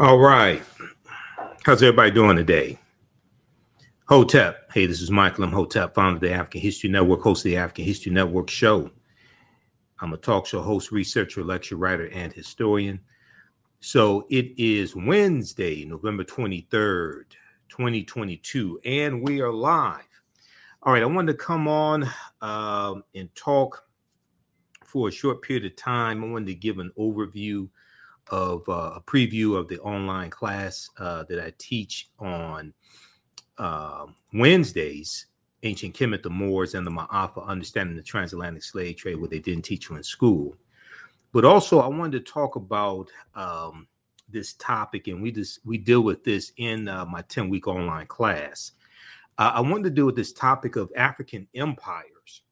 All right. How's everybody doing today? Hotep. Hey, this is Michael Imhotep, founder of the African History Network, host of the African History Network show. I'm a talk show host, researcher, lecture writer, and historian. So it is Wednesday, November 23rd, 2022, and we are live. All right, I wanted to come on um, and talk for a short period of time. I wanted to give an overview of uh, a preview of the online class uh, that I teach on uh, Wednesdays, Ancient Kemet, the Moors, and the Ma'afa, Understanding the Transatlantic Slave Trade, what they didn't teach you in school. But also, I wanted to talk about um, this topic, and we just we deal with this in uh, my 10 week online class. I wanted to deal with this topic of African empires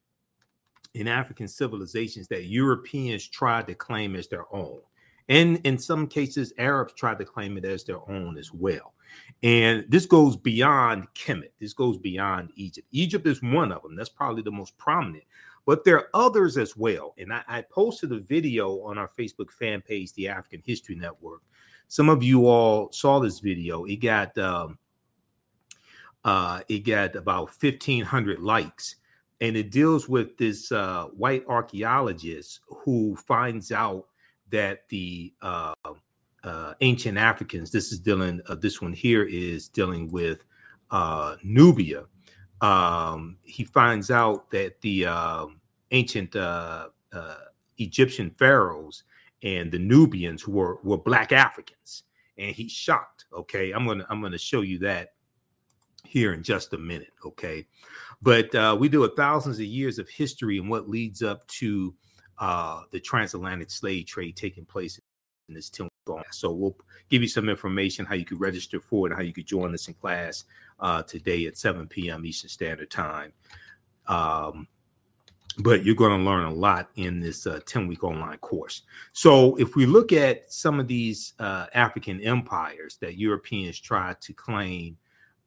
and African civilizations that Europeans tried to claim as their own. And in some cases, Arabs tried to claim it as their own as well. And this goes beyond Kemet. This goes beyond Egypt. Egypt is one of them. That's probably the most prominent. But there are others as well. And I, I posted a video on our Facebook fan page, the African History Network. Some of you all saw this video. It got um, uh, it got about 1,500 likes. And it deals with this uh, white archaeologist who finds out that the uh, uh, ancient Africans, this is dealing, uh, this one here is dealing with uh, Nubia. Um, he finds out that the um, ancient uh, uh, Egyptian pharaohs and the Nubians were were black Africans, and he's shocked. Okay, I'm gonna I'm gonna show you that here in just a minute. Okay, but we do a thousands of years of history and what leads up to uh, the transatlantic slave trade taking place in this 10 so we'll give you some information how you could register for it and how you could join us in class uh, today at 7 p.m. Eastern Standard Time. Um, but you're going to learn a lot in this uh, 10 week online course. So, if we look at some of these uh, African empires that Europeans tried to claim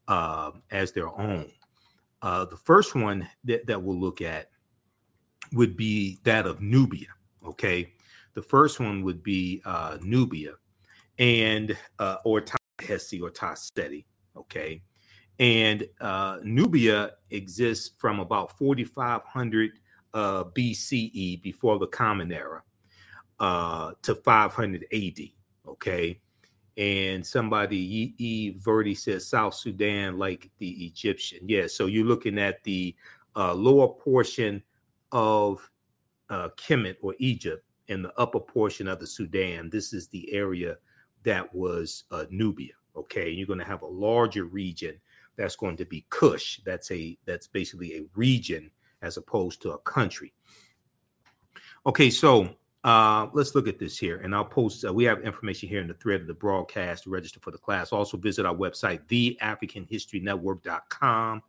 uh, as their own, uh, the first one that, that we'll look at would be that of Nubia. Okay. The first one would be uh, Nubia and uh, or Tahesi or Taseti. Okay. And uh, Nubia exists from about 4,500 uh, BCE before the Common Era uh, to 500 AD. Okay. And somebody, E. Verdi says South Sudan like the Egyptian. Yeah. So you're looking at the uh, lower portion of uh, Kemet or Egypt and the upper portion of the Sudan. This is the area that was uh, Nubia. Okay, you're going to have a larger region that's going to be Kush. That's a that's basically a region as opposed to a country. Okay, so uh, let's look at this here, and I'll post. Uh, we have information here in the thread of the broadcast register for the class. Also, visit our website, theafricanhistorynetwork.com,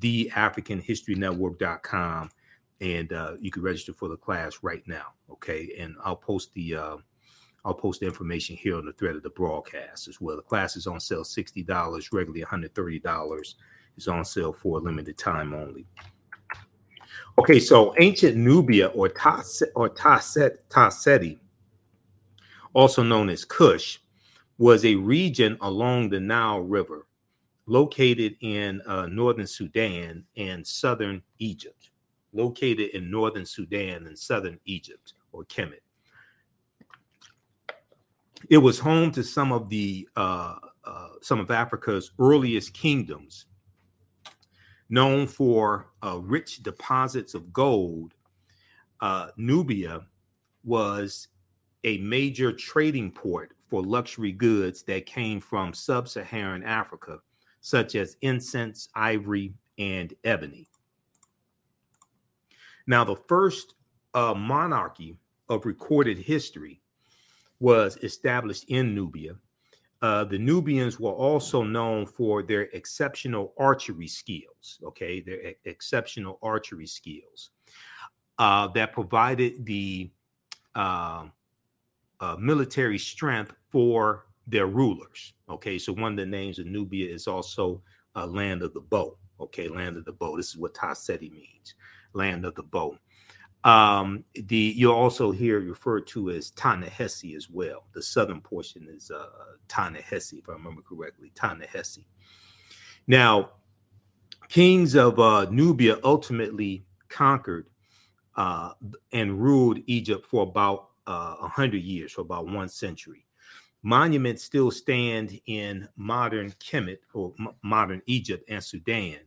theafricanhistorynetwork.com and uh, you can register for the class right now. Okay, and I'll post the uh, I'll post the information here on the thread of the broadcast as well. The class is on sale sixty dollars, regularly one hundred thirty dollars. It's on sale for a limited time only. Okay, so ancient Nubia or Tas or Taset Taseti, also known as Kush, was a region along the Nile River, located in uh, northern Sudan and southern Egypt located in northern Sudan and southern Egypt or Kemet. It was home to some of the uh, uh, some of Africa's earliest kingdoms, known for uh, rich deposits of gold. Uh, Nubia was a major trading port for luxury goods that came from sub-Saharan Africa, such as incense, ivory, and ebony. Now, the first uh, monarchy of recorded history was established in Nubia. Uh, the Nubians were also known for their exceptional archery skills, okay, their e- exceptional archery skills uh, that provided the uh, uh military strength for their rulers, okay. So, one of the names of Nubia is also uh, land of the bow, okay, land of the bow. This is what Taseti means land of the bow. Um, the you'll also hear referred to as Ta-Nehisi as well. The southern portion is uh, Ta-Nehisi, if I remember correctly. Ta-Nehisi. Now, kings of uh, Nubia ultimately conquered uh, and ruled Egypt for about uh, 100 years, for about one century. Monuments still stand in modern Kemet or m- modern Egypt and Sudan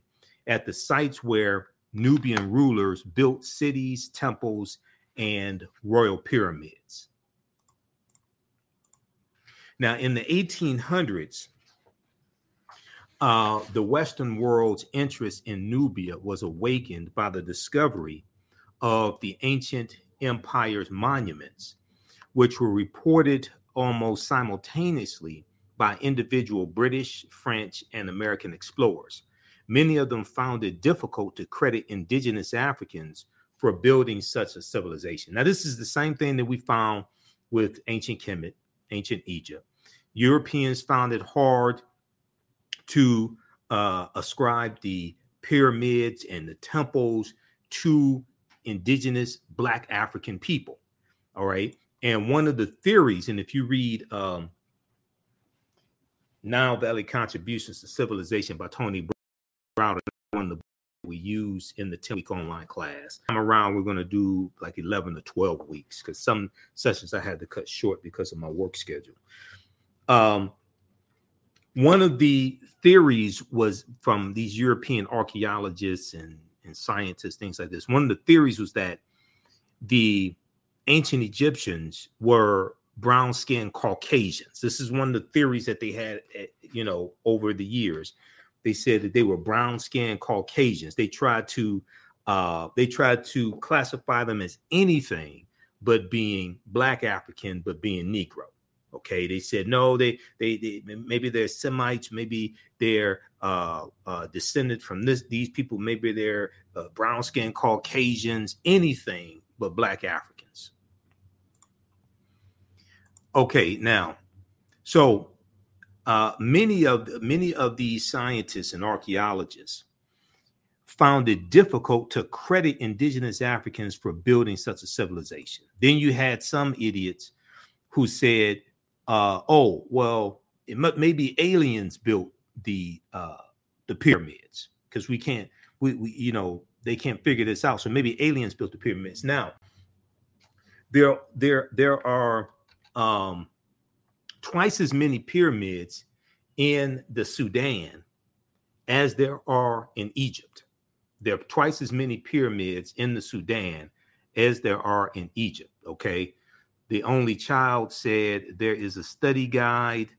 at the sites where Nubian rulers built cities, temples, and royal pyramids. Now, in the 1800s, uh, the Western world's interest in Nubia was awakened by the discovery of the ancient empire's monuments, which were reported almost simultaneously by individual British, French, and American explorers. Many of them found it difficult to credit indigenous Africans for building such a civilization. Now, this is the same thing that we found with ancient Kemet, ancient Egypt. Europeans found it hard to uh, ascribe the pyramids and the temples to indigenous Black African people. All right. And one of the theories, and if you read um, Nile Valley Contributions to Civilization by Tony One of the we use in the 10 week online class. I'm around, we're going to do like 11 to 12 weeks because some sessions I had to cut short because of my work schedule. Um, one of the theories was from these European archaeologists and, and scientists, things like this. One of the theories was that the ancient Egyptians were brown skinned Caucasians. This is one of the theories that they had, eh, you know, over the years. They said that they were brown skinned Caucasians. They tried to uh, they tried to classify them as anything but being black African, but being Negro. Okay, they said no. They they, they maybe they're Semites. Maybe they're uh, uh, descended from this these people. Maybe they're uh, brown skinned Caucasians. Anything but black Africans. Okay, now, so uh, many of many of these scientists and archaeologists found it difficult to credit indigenous Africans for building such a civilization. Then you had some idiots who said, uh, "Oh, well, it m- maybe aliens built the uh, the pyramids because we can't, we, we, you know, they can't figure this out. So maybe aliens built the pyramids." Now, there, there, there are um, twice as many pyramids in the Sudan as there are in Egypt. There are twice as many pyramids in the Sudan as there are in Egypt. Okay. The only child said there is a study guide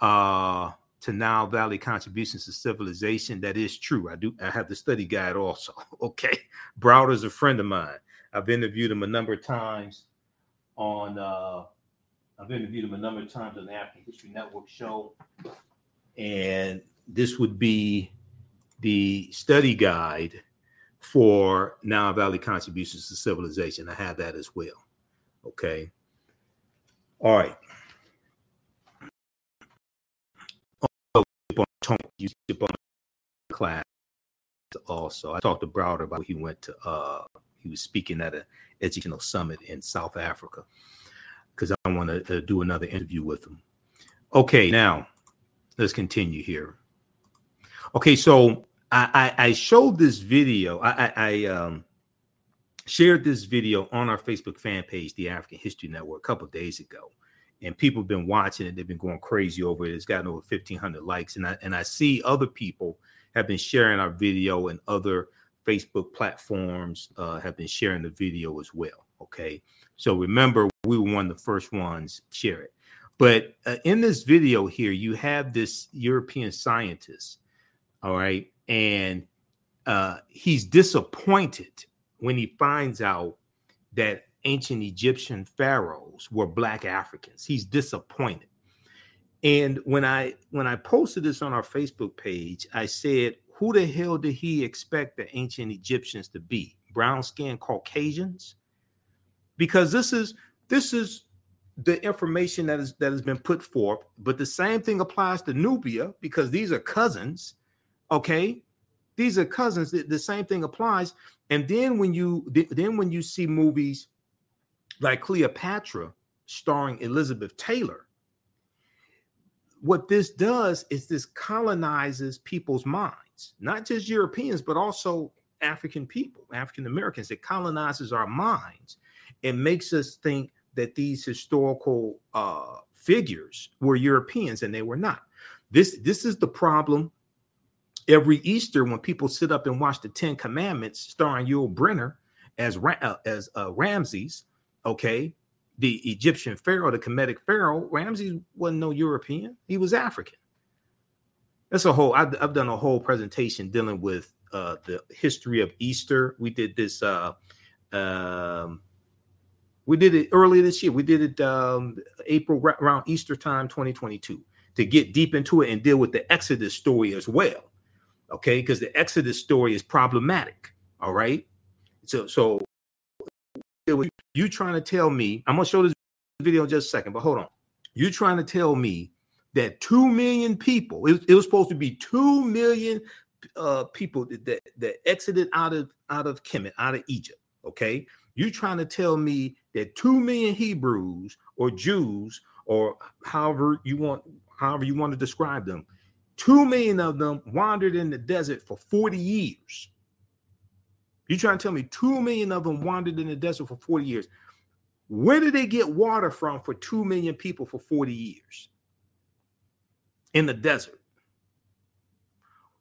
uh, to Nile Valley contributions to civilization. That is true. I do. I have the study guide also. Okay. Browder's a friend of mine. I've interviewed him a number of times on uh, I've interviewed him a number of times on the African History Network show. And this would be the study guide for Nile Valley contributions to civilization. I have that as well. Okay. All right. class also. I talked to Browder about he went to uh he was speaking at an educational summit in South Africa because I want to uh, do another interview with him. Okay, now let's continue here. Okay, so I, I, I showed this video. I, I, I um, shared this video on our Facebook fan page, the African History Network, a couple days ago, and people have been watching it. They've been going crazy over it. It's gotten over fifteen hundred likes, and I and I see other people have been sharing our video, and other Facebook platforms uh, have been sharing the video as well. Okay, so remember, we were one of the first ones share it. But uh, in this video here, you have this European scientist, all right, and uh, he's disappointed when he finds out that ancient Egyptian pharaohs were black Africans. He's disappointed. And when I when I posted this on our Facebook page, I said, "Who the hell did he expect the ancient Egyptians to be? Brown skinned Caucasians?" Because this is this is the information that is that has been put forth but the same thing applies to nubia because these are cousins okay These are cousins. The, the same thing applies. And then when you then when you see movies like Cleopatra starring Elizabeth Taylor, what this does is this colonizes people's minds, not just Europeans, but also African people, African Americans. It colonizes our minds and makes us think that these historical uh, figures were Europeans and they were not. This this is the problem. Every Easter, when people sit up and watch the Ten Commandments, starring Yul Brynner as uh, as uh, Ramses, okay, the Egyptian pharaoh, the Kemetic pharaoh, Ramses wasn't no European; he was African. That's a whole. I've, I've done a whole presentation dealing with uh, the history of Easter. We did this. Uh, um, we did it earlier this year. We did it um, April around Easter time, 2022, to get deep into it and deal with the Exodus story as well. Okay, because the Exodus story is problematic. All right, so so you trying to tell me, I'm gonna show this video in just a second, but hold on. You trying to tell me that two million people, it, it was supposed to be two million uh, people that, that, that exited out of out of Kemet, out of Egypt. Okay, you trying to tell me that two million Hebrews or Jews or however you want, however you want to describe them, two million of them wandered in the desert for 40 years. You trying to tell me two million of them wandered in the desert for 40 years? Where did they get water from for two million people for 40 years in the desert?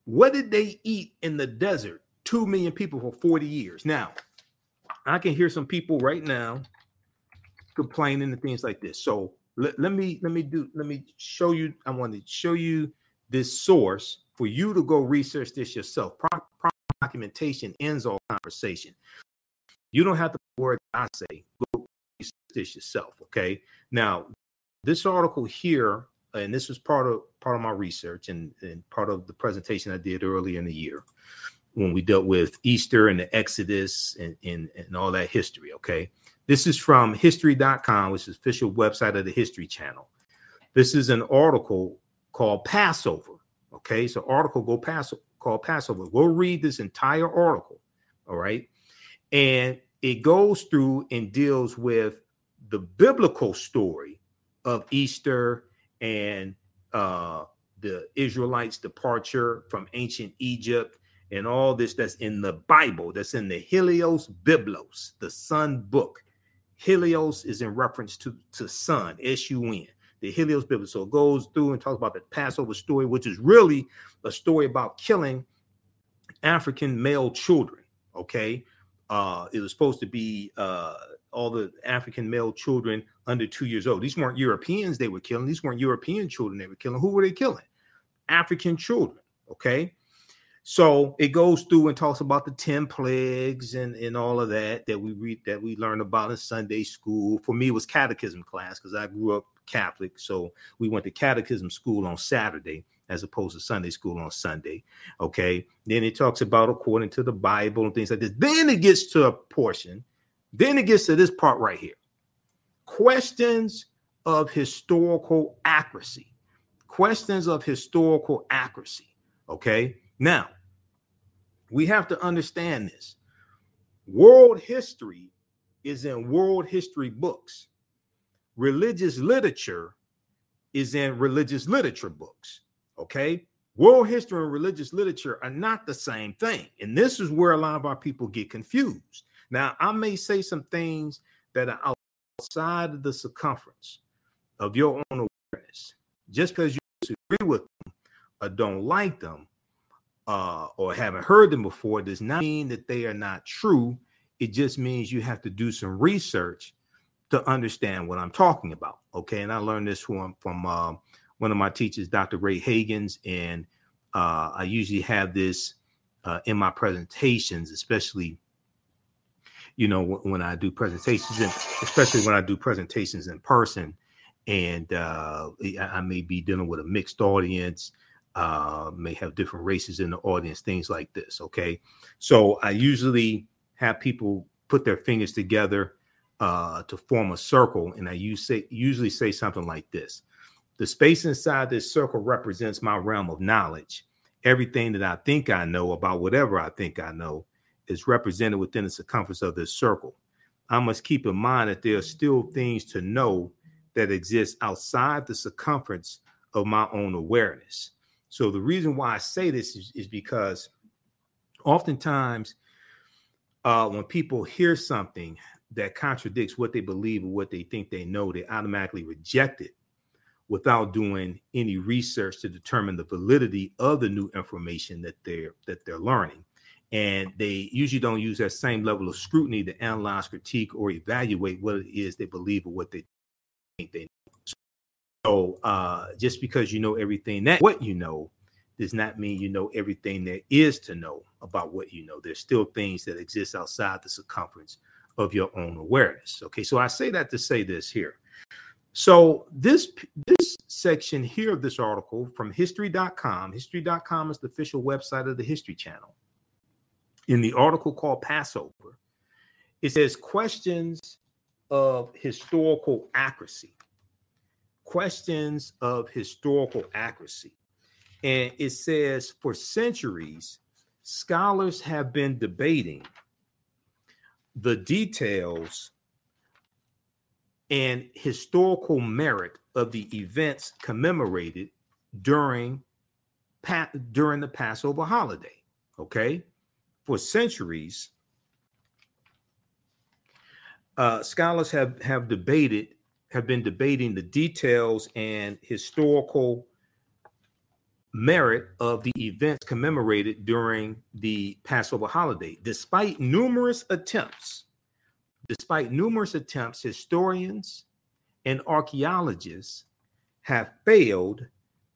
What did they eat in the desert? Two million people for 40 years. Now, I can hear some people right now complaining and things like this. So let, let me let me do let me show you. I want to show you this source for you to go research this yourself. Pro- documentation ends all conversation. You don't have to worry. I say go research this yourself. Okay. Now, this article here, and this was part of part of my research and, and part of the presentation I did earlier in the year when we dealt with Easter and the Exodus and, and, and all that history. Okay. This is from history.com, which is official website of the History Channel. This is an article called Passover. Okay. So article go Passover called Passover. We'll read this entire article, all right? And it goes through and deals with the biblical story of Easter and uh, the Israelites' departure from ancient Egypt and all this that's in the Bible, that's in the Helios Biblos, the Sun book. Helios is in reference to, to sun, S U N the Helios Bible. So it goes through and talks about the Passover story, which is really a story about killing African male children. Okay. Uh, it was supposed to be uh, all the African male children under two years old. These weren't Europeans they were killing. These weren't European children they were killing. Who were they killing? African children. Okay. So it goes through and talks about the 10 plagues and, and all of that that we read that we learn about in Sunday school. For me, it was catechism class because I grew up Catholic. So we went to catechism school on Saturday as opposed to Sunday school on Sunday. Okay. Then it talks about according to the Bible and things like this. Then it gets to a portion. Then it gets to this part right here questions of historical accuracy. Questions of historical accuracy. Okay. Now, we have to understand this. World history is in world history books. Religious literature is in religious literature books. Okay. World history and religious literature are not the same thing. And this is where a lot of our people get confused. Now, I may say some things that are outside of the circumference of your own awareness. Just because you disagree with them or don't like them uh, or haven't heard them before does not mean that they are not true. It just means you have to do some research to understand what I'm talking about. Okay. And I learned this from, from uh, one of my teachers, Dr. Ray Hagins, and uh, I usually have this uh, in my presentations, especially you know w- when I do presentations, and especially when I do presentations in person, and uh, I may be dealing with a mixed audience, uh, may have different races in the audience, things like this. Okay, so I usually have people put their fingers together uh, to form a circle, and I usually say something like this: the space inside this circle represents my realm of knowledge, everything that I think I know about whatever I think I know is represented within the circumference of this circle. I must keep in mind that there are still things to know that exist outside the circumference of my own awareness. So the reason why I say this is, is because oftentimes uh, when people hear something that contradicts what they believe or what they think they know, they automatically reject it without doing any research to determine the validity of the new information that they're that they're learning. And they usually don't use that same level of scrutiny to analyze critique or evaluate what it is they believe or what they think they so uh, just because you know everything that what you know does not mean you know everything there is to know about what you know there's still things that exist outside the circumference of your own awareness okay so i say that to say this here so this this section here of this article from history.com, history.com is the official website of the History Channel. In the article called Passover, it says questions of historical accuracy. Questions of historical accuracy. And it says for centuries, scholars have been debating the details and historical merit of the events commemorated during during the Passover holiday. Okay, for centuries, uh, scholars have have debated have been debating the details and historical merit of the events commemorated during the Passover holiday, despite numerous attempts Despite numerous attempts, historians and archaeologists have failed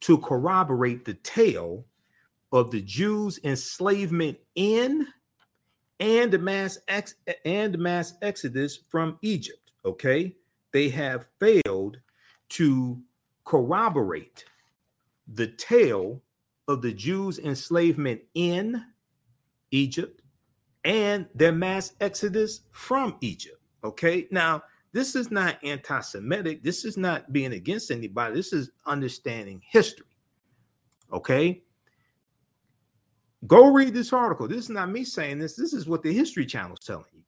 to corroborate the tale of the Jews' enslavement in and mass ex- and mass exodus from Egypt. Okay, they have failed to corroborate the tale of the Jews' enslavement in Egypt and their mass exodus from Egypt. Okay. Now, this is not anti Semitic. This is not being against anybody. This is understanding history. Okay. Go read this article. This is not me saying this. This is what the History Channel is telling you.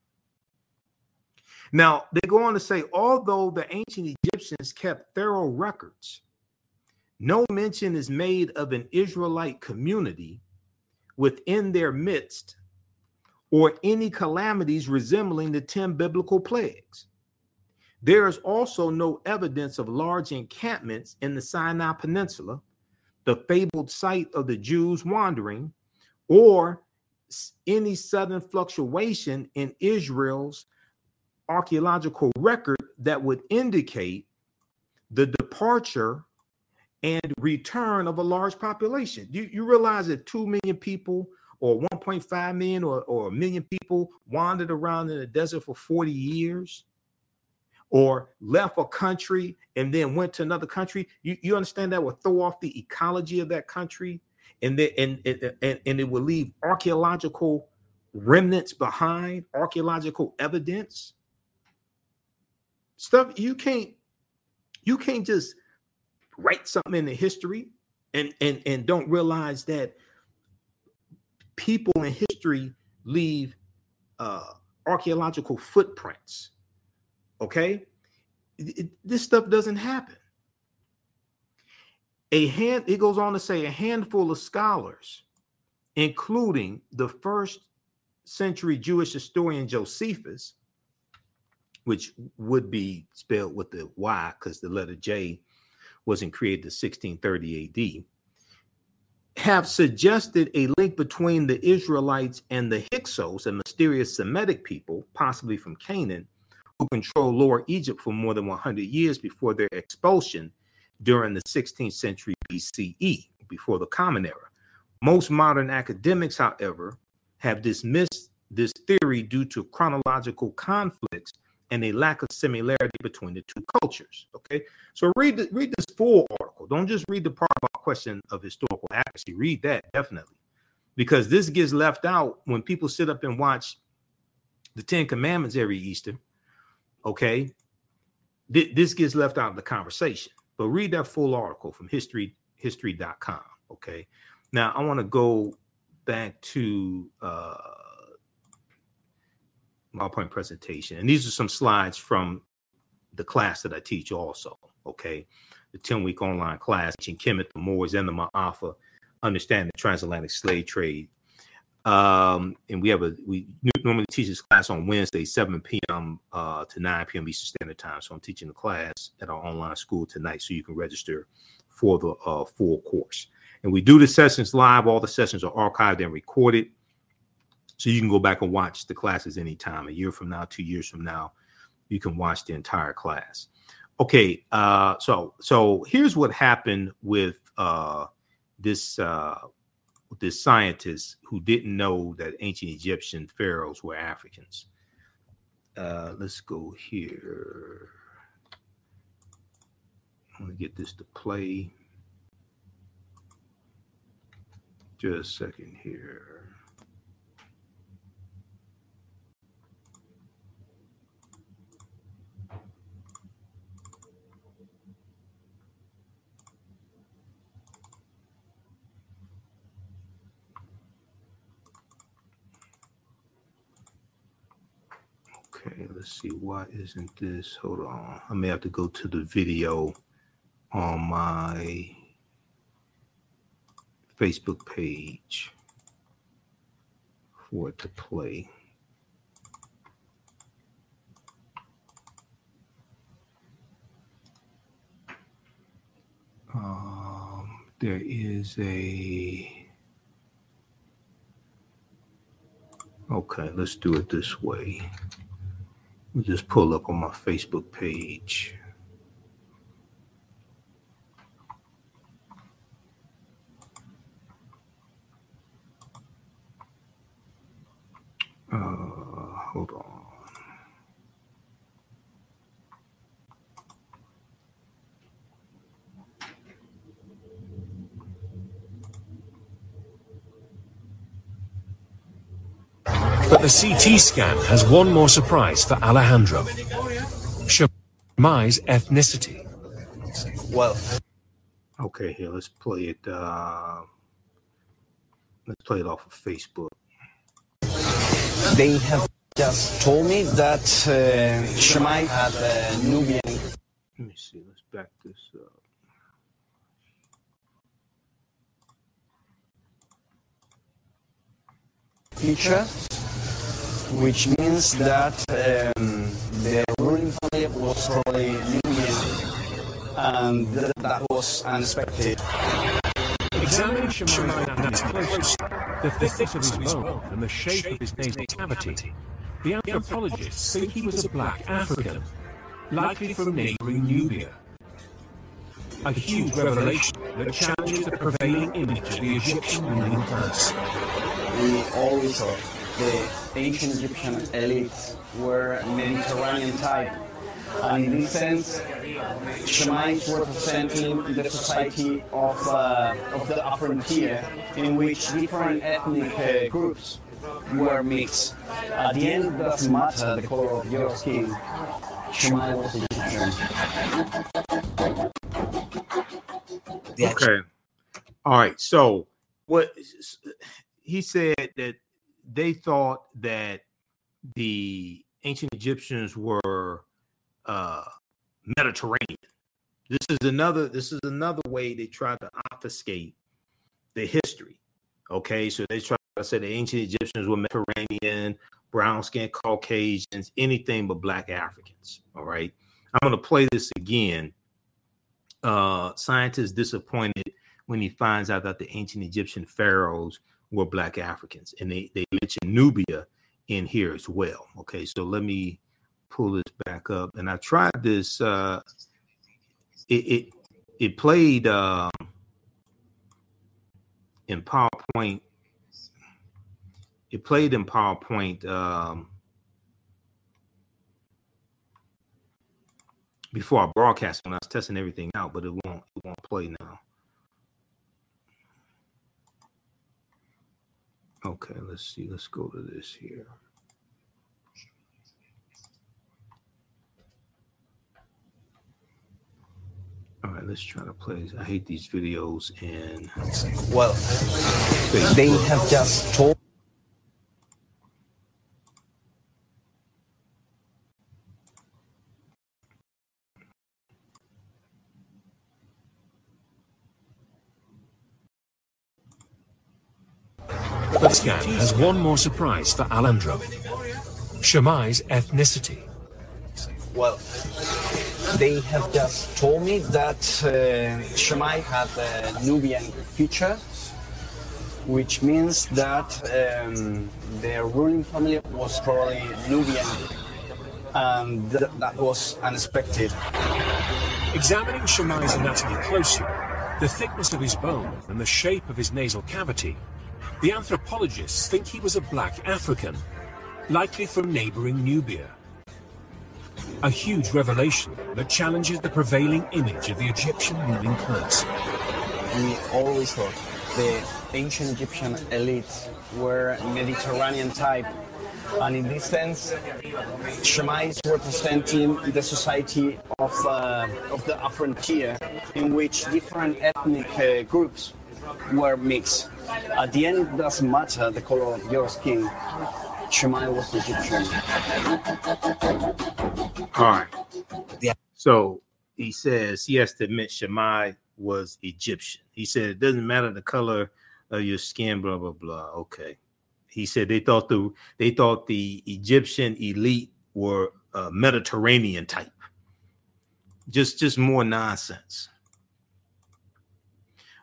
Now, they go on to say, although the ancient Egyptians kept thorough records, no mention is made of an Israelite community within their midst or any calamities resembling the 10 biblical plagues. There is also no evidence of large encampments in the Sinai Peninsula, the fabled site of the Jews wandering, or any sudden fluctuation in Israel's archaeological record that would indicate the departure and return of a large population. You, you realize that 2 million people or 1.5 million or, or a million people wandered around in the desert for 40 years or left a country and then went to another country, you, you understand that would throw off the ecology of that country and, the, and, and, and it will leave archaeological remnants behind, archaeological evidence. Stuff you can't you can't just write something in the history and and and don't realize that people in history leave uh, archaeological footprints. Okay, it, it, this stuff doesn't happen. A hand, it goes on to say, a handful of scholars, including the first century Jewish historian Josephus, which would be spelled with the Y because the letter J wasn't created in 1630 AD have suggested a link between the Israelites and the Hyksos, a mysterious Semitic people, possibly from Canaan, who controlled Lower Egypt for more than 100 years before their expulsion during the 16th century BCE, before the Common Era. Most modern academics, however, have dismissed this theory due to chronological conflicts and a lack of similarity between the two cultures. Okay, so read the, read this full article. Don't just read the part about question of historical accuracy. Read that definitely, because this gets left out when people sit up and watch the Ten Commandments every Easter. Okay, Th- this gets left out of the conversation. But read that full article from history history.com. Okay. Now I want to go back to uh, my point presentation, and these are some slides from the class that I teach also. Okay, the 10 week online class teaching Kemet, the Moors, and the Ma'afa, understand the transatlantic slave trade. Um, and we have a we normally teach this class on Wednesday, 7 p.m. Uh, to 9 p.m. Eastern Standard Time. So I'm teaching the class at our online school tonight, so you can register for the uh, full course. And we do the sessions live. All the sessions are archived and recorded. So you can go back and watch the classes anytime, a year from now, two years from now, you can watch the entire class. Okay, uh, so so here's what happened with uh, this uh, this scientist who didn't know that ancient Egyptian pharaohs were Africans. Uh, let's go here. I'm gonna get this to play. Just a second here. Okay, let's see. Why isn't this? Hold on. I may have to go to the video on my Facebook page for it to play. Um, there is a. Okay, let's do it this way. We just pull up on my Facebook page. Uh, hold on. But the CT scan has one more surprise for Alejandro. Shemai's ethnicity. Well, Okay, here, let's play it. Uh, let's play it off of Facebook. they have just told me that uh, Shemai had a Nubian Let me see. Let's back this up. Feature, which means that um, the ruling family was probably Nubian, and th- that was unexpected. Examining Shemai's anatomy the thickness of his bone and the shape of his nasal cavity, the anthropologists think he was a black African, likely from neighboring Nubia. A huge revelation that challenges the prevailing image of the Egyptian ruling class. We always thought the ancient Egyptian elites were Mediterranean type. And in this sense, Shemaites representing the society of, uh, of the frontier in which different ethnic uh, groups were mixed. At the end, it doesn't matter the color of your skin. Shemai was Egyptian. Okay. All right. So what he said that they thought that the ancient Egyptians were uh, Mediterranean. This is another. This is another way they try to obfuscate the history. Okay, so they try to say the ancient Egyptians were Mediterranean, brown skinned Caucasians, anything but black Africans. All right, I'm going to play this again. Uh, scientists disappointed when he finds out that the ancient Egyptian pharaohs were black Africans, and they they mention Nubia in here as well. Okay, so let me pull this back up, and I tried this. Uh, it it it played um, in PowerPoint. It played in PowerPoint um, before I broadcast when I was testing everything out, but it won't it won't play now. Okay, let's see. Let's go to this here. All right, let's try to play. I hate these videos and Well, they have just told. The scan has one more surprise for Alejandro. Shammai's ethnicity. Well, they have just told me that uh, Shammai had a Nubian feature, which means that um, their ruling family was probably Nubian, and th- that was unexpected. Examining Shammai's anatomy closely, the thickness of his bone and the shape of his nasal cavity, the anthropologists think he was a black African, likely from neighboring Nubia. A huge revelation that challenges the prevailing image of the Egyptian ruling class. We always thought the ancient Egyptian elites were Mediterranean type, and in this sense, Shammai is representing the society of, uh, of the frontier in which different ethnic uh, groups were mixed. At the end, it doesn't matter the color of your skin. Shammai was Egyptian. All right. Yeah. So he says he has to admit Shemai was Egyptian. He said it doesn't matter the color of your skin, blah blah blah. Okay. He said they thought the they thought the Egyptian elite were uh, Mediterranean type. Just just more nonsense.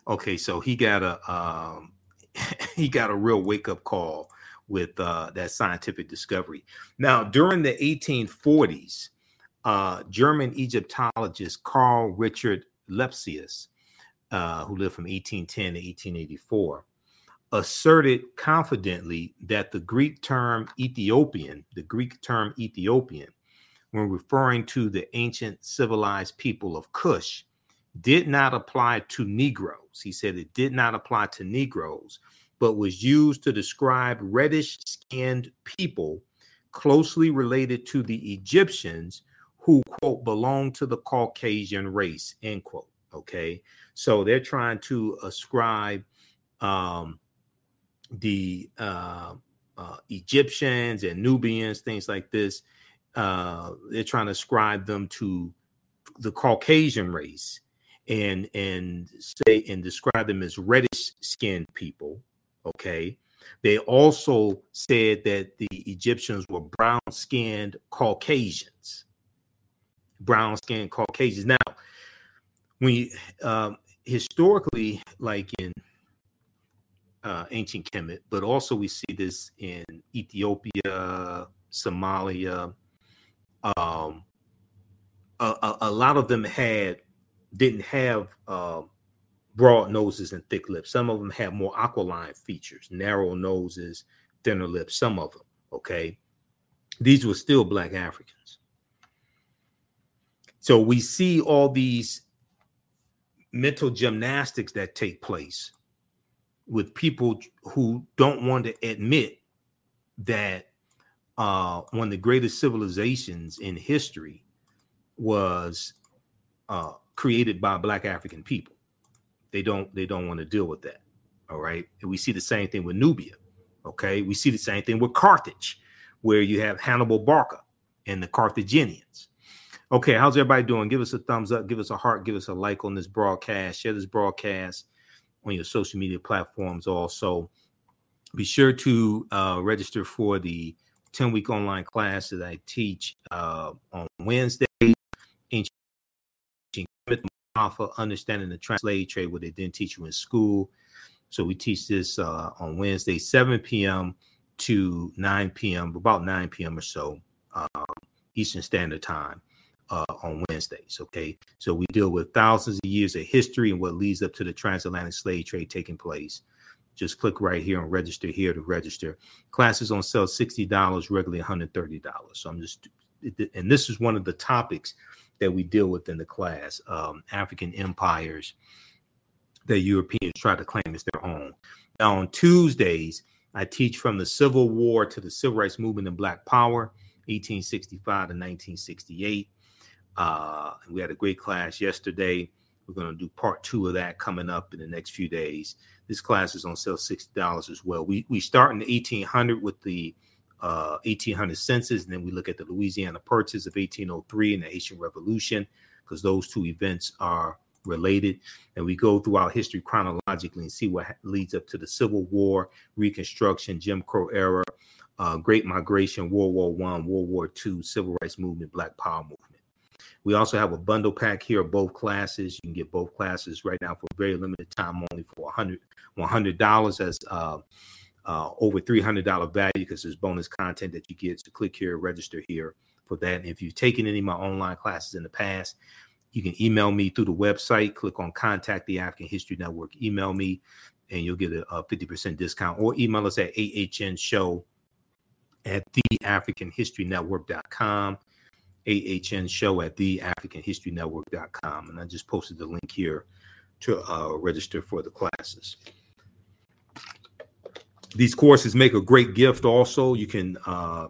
Okay, so he got a um, he got a real wake up call with uh, that scientific discovery. Now, during the 1840s, uh, German Egyptologist Carl Richard Lepsius, uh, who lived from 1810 to 1884, asserted confidently that the Greek term Ethiopian, the Greek term Ethiopian, when referring to the ancient civilized people of Kush, did not apply to Negroes. He said it did not apply to Negroes, but was used to describe reddish skinned people closely related to the Egyptians who, quote, belong to the Caucasian race, end quote. Okay. So they're trying to ascribe um, the uh, uh, Egyptians and Nubians, things like this. Uh, they're trying to ascribe them to the Caucasian race and and say and describe them as reddish skinned people okay? They also said that the egyptians were brown skinned caucasians. Brown skinned caucasians. Now when you um, historically like in uh, ancient kemet but also we see this in ethiopia somalia um, a, a, a lot of them had didn't have uh, broad noses and thick lips. Some of them have more aquiline features, narrow noses, thinner lips. Some of them, okay. These were still black Africans. So we see all these mental gymnastics that take place with people who don't want to admit that uh, one of the greatest civilizations in history was uh, created by black african people. They don't they don't want to deal with that all right? And we see the same thing with nubia okay? We see the same thing with carthage where you have hannibal barca and the carthaginians. Okay how's everybody doing? Give us a thumbs up give us a heart give us a like on this broadcast share this broadcast on your social media platforms also. Be sure to uh, register for the 10 week online class that i teach uh, on wednesday Alpha, understanding the translate trade, what they didn't teach you in school. So we teach this uh, on Wednesday, 7 p.m. to 9 p.m., about 9 p.m. or so, um, Eastern Standard Time uh, on Wednesdays. Okay. So we deal with thousands of years of history and what leads up to the transatlantic slave trade taking place. Just click right here and register here to register. Classes on sale $60, regularly $130. So I'm just, and this is one of the topics that we deal with in the class um, African empires that Europeans try to claim as their own. Now, on Tuesdays, I teach from the Civil War to the Civil Rights Movement and Black Power, 1865 to 1968. Uh, we had a great class yesterday. We're going to do part two of that coming up in the next few days. This class is on sale $60 as well. We, we start in the 1800 with the uh, 1800 census, and then we look at the Louisiana Purchase of 1803 and the Haitian Revolution, because those two events are related. And we go through our history chronologically and see what leads up to the Civil War, Reconstruction, Jim Crow era, uh, Great Migration, World War One, World War Two, Civil Rights Movement, Black Power Movement. We also have a bundle pack here of both classes. You can get both classes right now for a very limited time, only for 100 $100 as uh, uh, over $300 value because there's bonus content that you get. So click here, register here for that. And if you've taken any of my online classes in the past, you can email me through the website. Click on Contact the African History Network. Email me, and you'll get a, a 50% discount. Or email us at ahn show at theafricanhistorynetwork.com. AHN show at theafricanhistorynetwork.com. And I just posted the link here to uh, register for the classes. These courses make a great gift. Also, you can uh,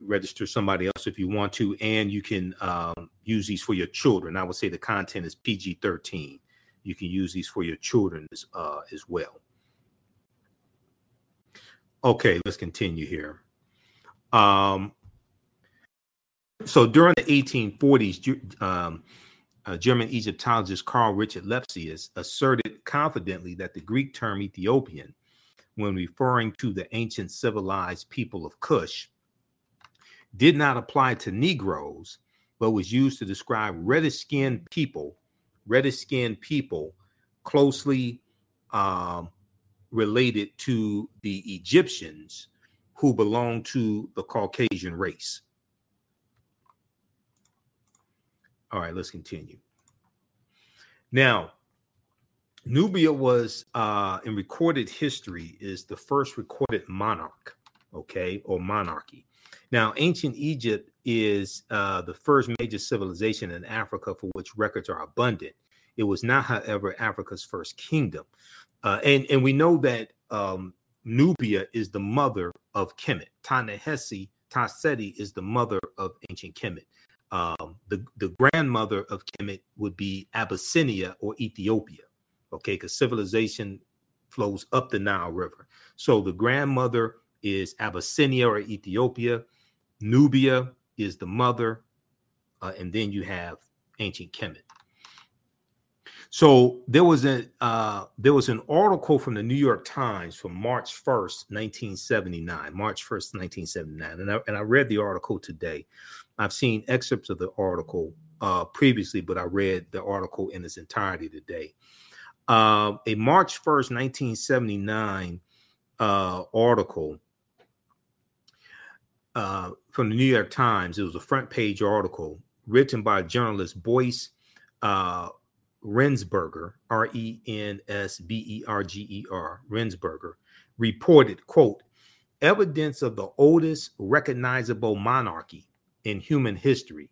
register somebody else if you want to, and you can um, use these for your children. I would say the content is PG 13. You can use these for your children as, uh, as well. Okay, let's continue here. Um, so during the 1840s, um, German Egyptologist Carl Richard Lepsius asserted confidently that the Greek term Ethiopian, when referring to the ancient civilized people of Kush, did not apply to Negroes, but was used to describe reddish skinned people, reddish skinned people closely um, related to the Egyptians who belonged to the Caucasian race. All right, let's continue. Now, Nubia was uh, in recorded history is the first recorded monarch, okay, or monarchy. Now, ancient Egypt is uh, the first major civilization in Africa for which records are abundant. It was not, however, Africa's first kingdom. Uh, and, and we know that um, Nubia is the mother of Kemet. Ta-Nehisi, Taseti is the mother of ancient Kemet. Um, the, the grandmother of Kemet would be Abyssinia or Ethiopia, okay, because civilization flows up the Nile River. So the grandmother is Abyssinia or Ethiopia. Nubia is the mother, uh, and then you have ancient Kemet. So there was a uh, there was an article from the New York Times from March first, nineteen seventy nine. March first, nineteen seventy nine, and I and I read the article today. I've seen excerpts of the article uh, previously, but I read the article in its entirety today. Uh, a March first, nineteen seventy nine uh, article uh, from the New York Times. It was a front page article written by journalist Boyce uh, Rensberger, R E N S B E R G E R, Rensberger, reported, quote, evidence of the oldest recognizable monarchy in human history,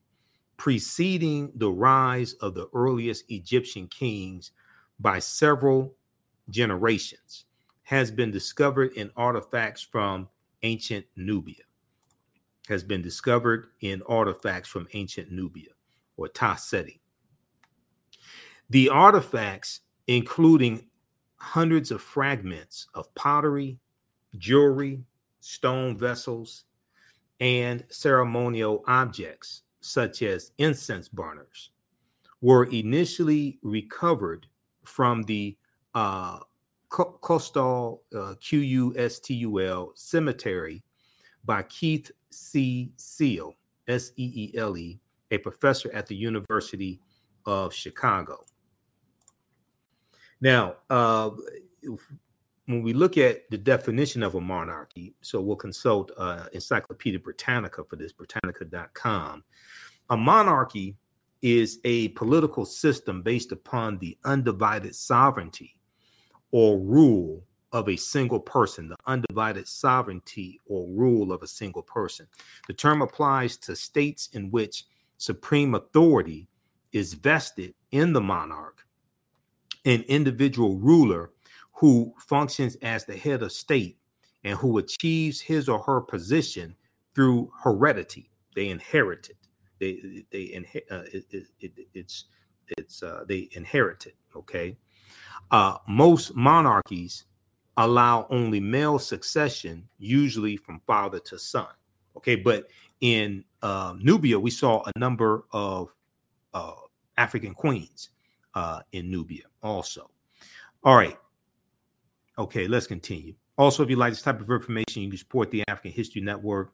preceding the rise of the earliest Egyptian kings by several generations, has been discovered in artifacts from ancient Nubia has been discovered in artifacts from ancient Nubia or Ta-Seti. The artifacts, including hundreds of fragments of pottery, jewelry, stone vessels, and ceremonial objects, such as incense burners, were initially recovered from the uh, Qustul, uh, Q-U-S-T-U-L cemetery by Keith C. Seele, S E E L E, a professor at the University of Chicago. Now, uh, when we look at the definition of a monarchy, so we'll consult uh, Encyclopedia Britannica for this, Britannica.com. A monarchy is a political system based upon the undivided sovereignty or rule of a single person, the undivided sovereignty or rule of a single person. The term applies to states in which supreme authority is vested in the monarch, an individual ruler who functions as the head of state and who achieves his or her position through heredity. They inherit it. They they uh, it, it, it's it's uh, they inherit it. Okay, uh, most monarchies allow only male succession, usually from father to son. Okay, but in uh, Nubia, we saw a number of uh, African queens uh, in Nubia also. All right. Okay, let's continue. Also, if you like this type of information, you can support the African History Network.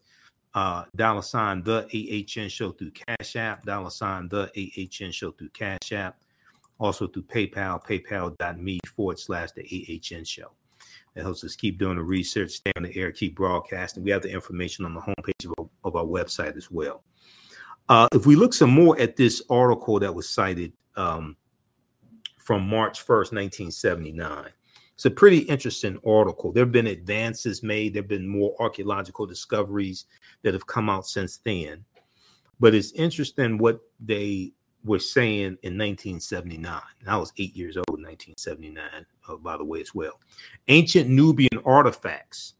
Uh, dollar sign the AHN show through Cash App, dollar sign the AHN show through Cash App, also through PayPal, paypal.me forward slash the AHN show. That helps us keep doing the research, stay on the air, keep broadcasting. We have the information on the homepage of our, of our website as well. Uh, if we look some more at this article that was cited um, from March 1st, 1979, it's a pretty interesting article. There have been advances made, there have been more archaeological discoveries that have come out since then. But it's interesting what they were saying in 1979. I was eight years old in 1979, uh, by the way, as well. Ancient Nubian artifacts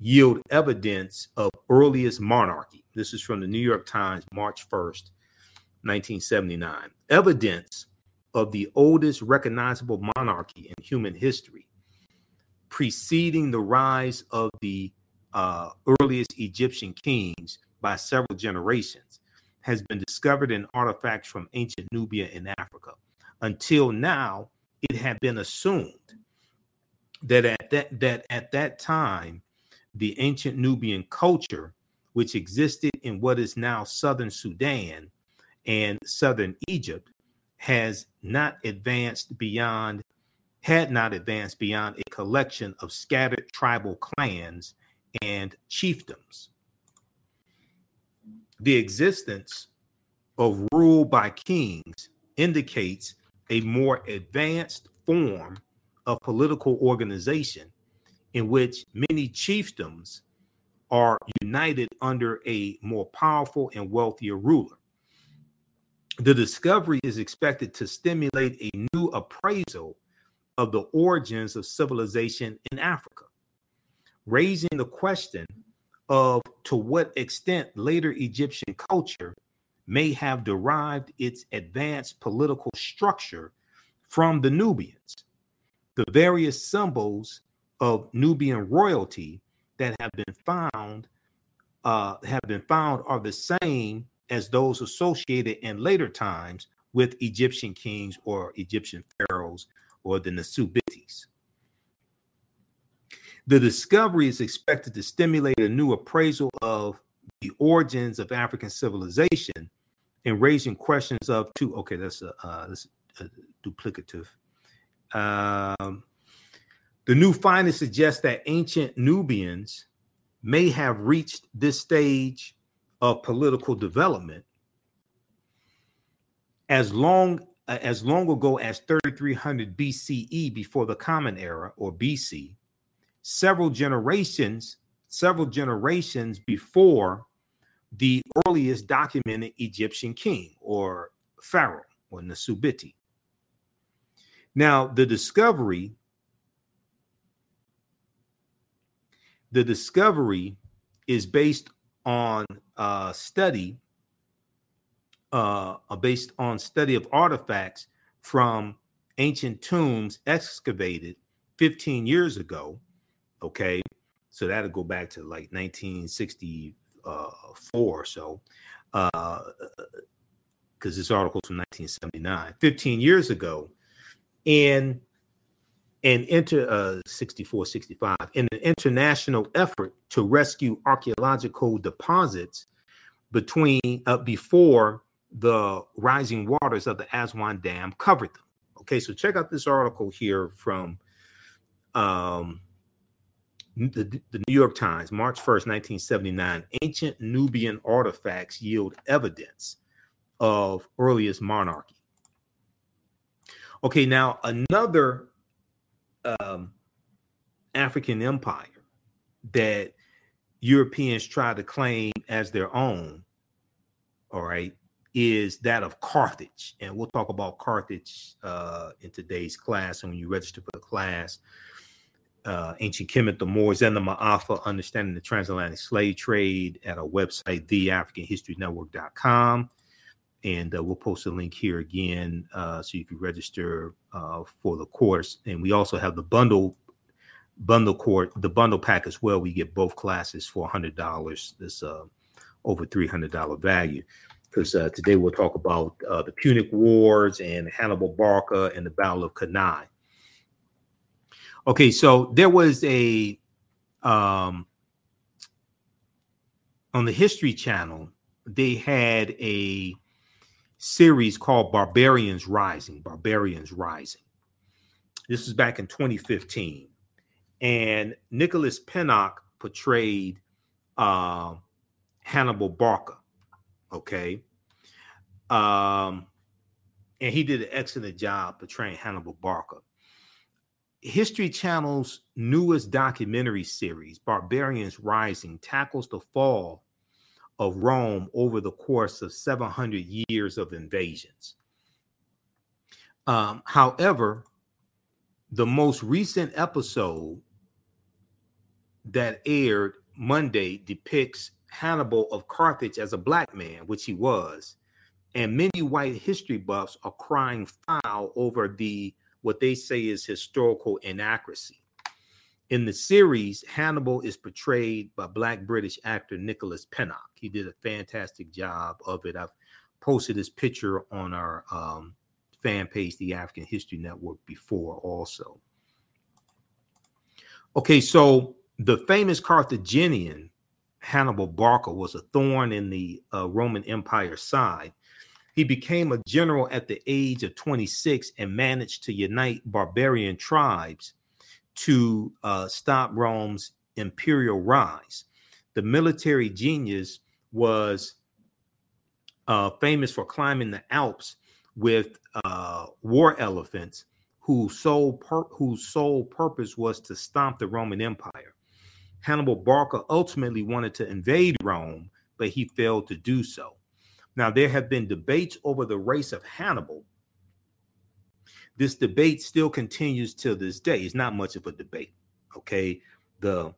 yield evidence of earliest monarchy. This is from the New York Times, March 1st, 1979. Evidence of the oldest recognizable monarchy in human history, preceding the rise of the uh, earliest Egyptian kings by several generations has been discovered in artifacts from ancient Nubia in Africa. Until now, it had been assumed that at that, that at that time, the ancient Nubian culture, which existed in what is now southern Sudan and southern Egypt, has not advanced beyond had not advanced beyond a collection of scattered tribal clans and chiefdoms the existence of rule by kings indicates a more advanced form of political organization in which many chiefdoms are united under a more powerful and wealthier ruler. The discovery is expected to stimulate a new appraisal of the origins of civilization in Africa, raising the question of to what extent later Egyptian culture may have derived its advanced political structure from the Nubians. The various symbols of Nubian royalty that have been found uh, have been found are the same as those associated in later times with Egyptian kings or Egyptian pharaohs or the Nasubitis. The discovery is expected to stimulate a new appraisal of the origins of African civilization and raising questions of two. Okay, that's a, uh, that's a duplicative. Um, the new findings suggest that ancient Nubians may have reached this stage of political development as long as long ago as 3300 BCE before the Common Era or BC several generations, several generations before the earliest documented Egyptian king or pharaoh or Nasubiti. Now, the discovery, the discovery is based on uh, study, uh, based on study of artifacts from ancient tombs excavated 15 years ago Okay. So that'll go back to like 1964 or so. Uh, because this article from 1979, 15 years ago, in an inter uh, 64, 65, in an international effort to rescue archaeological deposits between uh, before the rising waters of the Aswan Dam covered them. Okay, so check out this article here from um, the, the, New York Times, March 1st, 1979, ancient Nubian artifacts yield evidence of earliest monarchy. Okay, now another um, African empire that Europeans try to claim as their own, all right, is that of Carthage. And we'll talk about Carthage uh, in today's class. And when you register for the class, uh, ancient Kemet, the Moors, and the Ma'afa, understanding the transatlantic slave trade at our website, theafricanhistorynetwork.com. and uh, we'll post a link here again uh, so you can register uh, for the course. And we also have the bundle bundle court the bundle pack as well. We get both classes for hundred dollars. This uh, over three hundred dollar value. Because uh, today we'll talk about uh, the Punic Wars and Hannibal Barca and the Battle of Cannae. Okay, so there was a um, on the History Channel. They had a series called Barbarians Rising. Barbarians Rising. This was back in 2015. And Nicholas Pinnock portrayed uh, Hannibal Barca. Okay. Um, and he did an excellent job portraying Hannibal Barca. History Channel's newest documentary series, Barbarians Rising, tackles the fall of Rome over the course of 700 years of invasions. Um, however, the most recent episode that aired Monday depicts Hannibal of Carthage as a black man, which he was, and many white history buffs are crying foul over the what they say is historical inaccuracy. In the series, Hannibal is portrayed by Black British actor Nicholas Pinnock. He did a fantastic job of it. I've posted his picture on our um, fan page, the African History Network, before also. Okay, so the famous Carthaginian Hannibal Barca was a thorn in the uh, Roman Empire's side. He became a general at the age of 26 and managed to unite barbarian tribes to uh, stop Rome's imperial rise. The military genius was uh, famous for climbing the Alps with uh, war elephants, whose sole pur- whose sole purpose was to stomp the Roman Empire. Hannibal Barca ultimately wanted to invade Rome, but he failed to do so. Now there have been debates over the race of Hannibal this debate still continues to this day. It's not much of a debate. Okay. The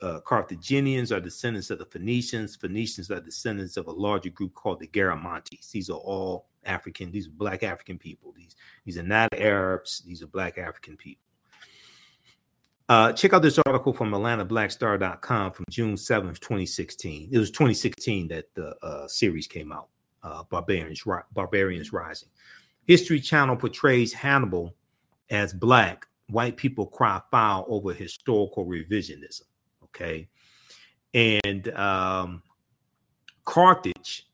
uh, Carthaginians are descendants of the Phoenicians. Phoenicians are descendants of a larger group called the Garamantes. These are all African, these are black African people. These, these are not Arabs, these are black African people. Uh, check out this article from AtlantaBlackStar.com from June 7th, 2016. It was 2016 that the uh, series came out, uh, Barbarians, Barbarians Rising. History Channel portrays Hannibal as black. White people cry foul over historical revisionism. Okay. And um, Carthage,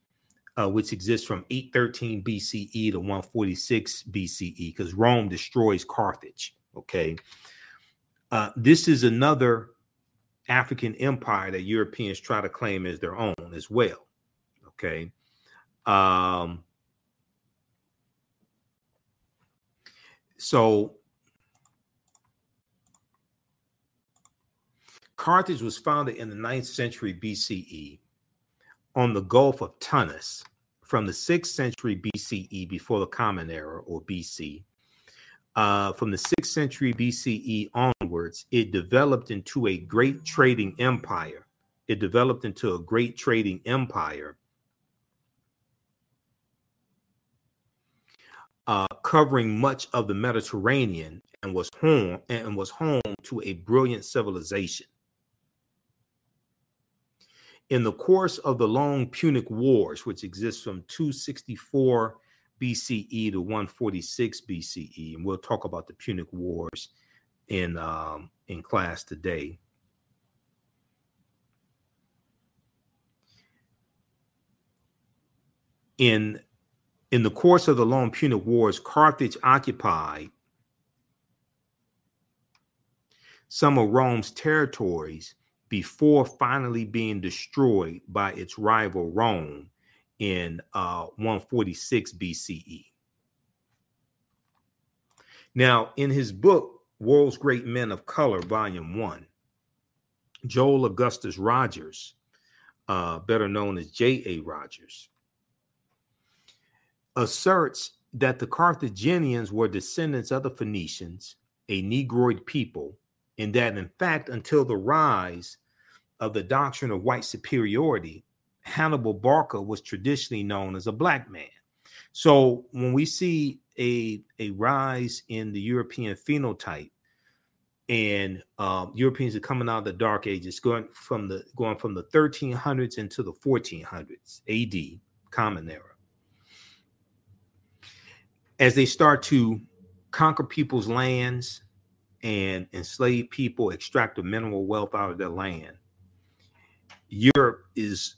uh, which exists from 813 BCE to 146 BCE, because Rome destroys Carthage. Okay. Uh, this is another African empire that Europeans try to claim as their own as well. Okay. Um, So Carthage was founded in the 9th century BCE on the Gulf of Tunis from the 6th century BCE before the Common Era or BC. Uh, from the 6th century BCE it developed into a great trading empire. It developed into a great trading empire uh, covering much of the Mediterranean and was home and was home to a brilliant civilization. In the course of the long Punic Wars, which exists from 264 BCE to 146 BCE, and we'll talk about the Punic Wars in um, in class today. In in the course of the long Punic Wars, Carthage occupied some of Rome's territories before finally being destroyed by its rival Rome in uh, 146 BCE. Now, in his book, World's Great Men of Color, Volume 1, Joel Augustus Rogers, uh, better known as J.A. Rogers, asserts that the Carthaginians were descendants of the Phoenicians, a Negroid people, and that in fact, until the rise of the doctrine of white superiority, Hannibal Barca was traditionally known as a black man. So when we see a a rise in the European phenotype, and um, Europeans are coming out of the Dark Ages, going from the going from the 1300s into the 1400s AD, Common Era. As they start to conquer people's lands and enslave people, extract the mineral wealth out of their land, Europe is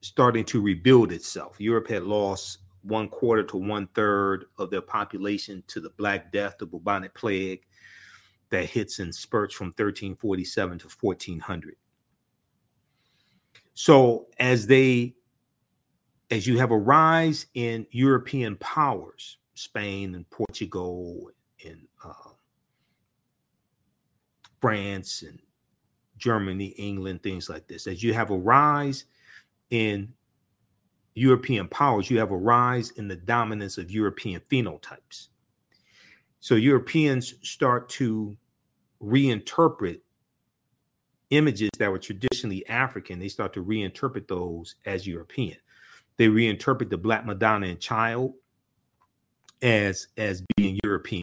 starting to rebuild itself. Europe had lost one quarter to one third of their population to the Black Death, the bubonic plague that hits in spurts from 1347 to 1400. So as they as you have a rise in European powers, Spain and Portugal and uh, France and Germany, England, things like this, as you have a rise in European powers, you have a rise in the dominance of European phenotypes. So Europeans start to reinterpret images that were traditionally African. They start to reinterpret those as European. They reinterpret the Black Madonna and Child as as being European.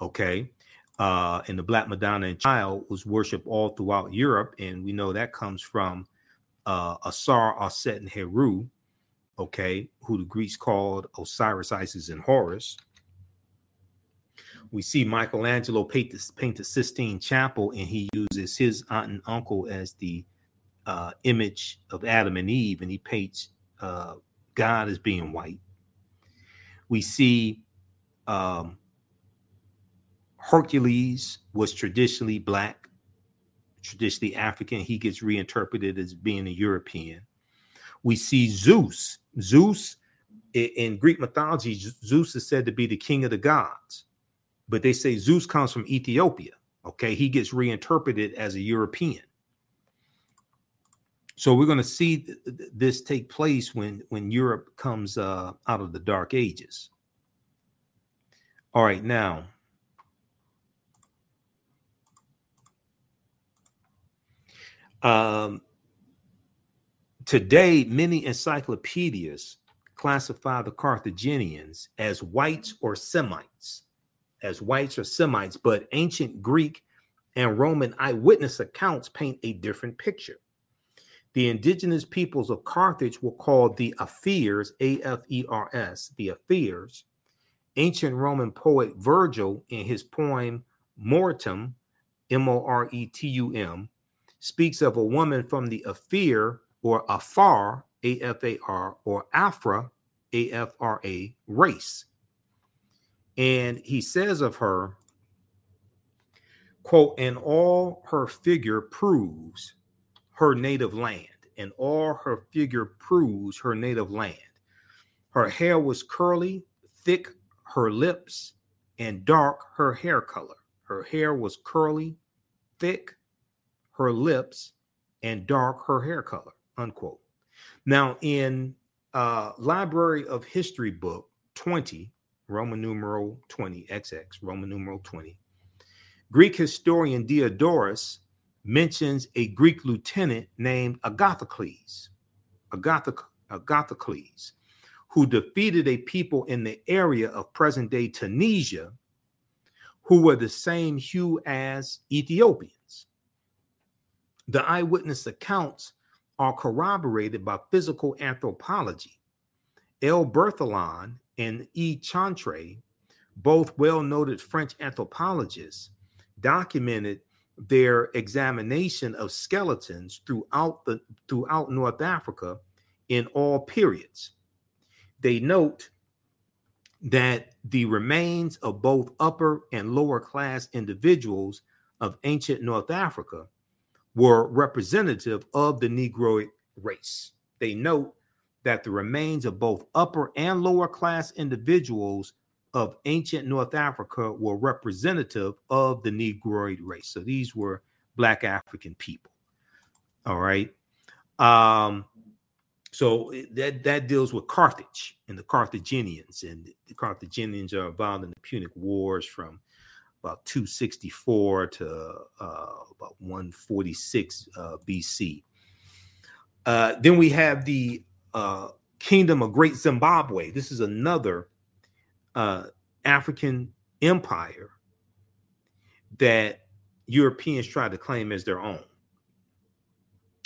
Okay. Uh, and the Black Madonna and Child was worshipped all throughout Europe, and we know that comes from uh, Asar, Aset, and Heru, okay, who the Greeks called Osiris, Isis, and Horus we see Michelangelo paint the, paint the Sistine Chapel, and he uses his aunt and uncle as the uh, image of Adam and Eve, and he paints uh, God as being white. We see um, Hercules was traditionally black, traditionally African. He gets reinterpreted as being a European. We see Zeus. Zeus in Greek mythology, Zeus is said to be the king of the gods but they say Zeus comes from Ethiopia. Okay, he gets reinterpreted as a European. So we're going to see th- th- this take place when when Europe comes uh, out of the Dark Ages. All right, now. Um, today, many encyclopedias classify the Carthaginians as whites or Semites as whites or Semites, but ancient Greek and Roman eyewitness accounts paint a different picture. The indigenous peoples of Carthage were called the Afers, A F E R S, the Afers. Ancient Roman poet Virgil, in his poem Moretum, M O R E T U M, speaks of a woman from the Afer or Afar, A F A R, or Afra, A F R A race. And he says of her, quote, and all her figure proves her native land, and all her figure proves her native land. Her hair was curly, thick her lips, and dark her hair color. Her hair was curly, thick her lips, and dark her hair color. Unquote. Now, in uh, Library of History book 20, Roman numeral 20, XX, Roman numeral 20. Greek historian Diodorus mentions a Greek lieutenant named Agathocles, Agathoc- Agathocles, who defeated a people in the area of present day Tunisia who were the same hue as Ethiopians. The eyewitness accounts are corroborated by physical anthropology. L. Berthelon and E. Chantre, both well noted French anthropologists, documented their examination of skeletons throughout the throughout North Africa in all periods. They note that the remains of both upper and lower class individuals of ancient North Africa were representative of the Negroid race. They note that the remains of both upper and lower class individuals of ancient North Africa were representative of the Negroid race. So these were Black African people. All right. Um, so that that deals with Carthage and the Carthaginians, and the Carthaginians are involved in the Punic Wars from about 264 to uh, about 146 uh, BC. Uh, then we have the Kingdom of Great Zimbabwe. This is another African empire that Europeans tried to claim as their own.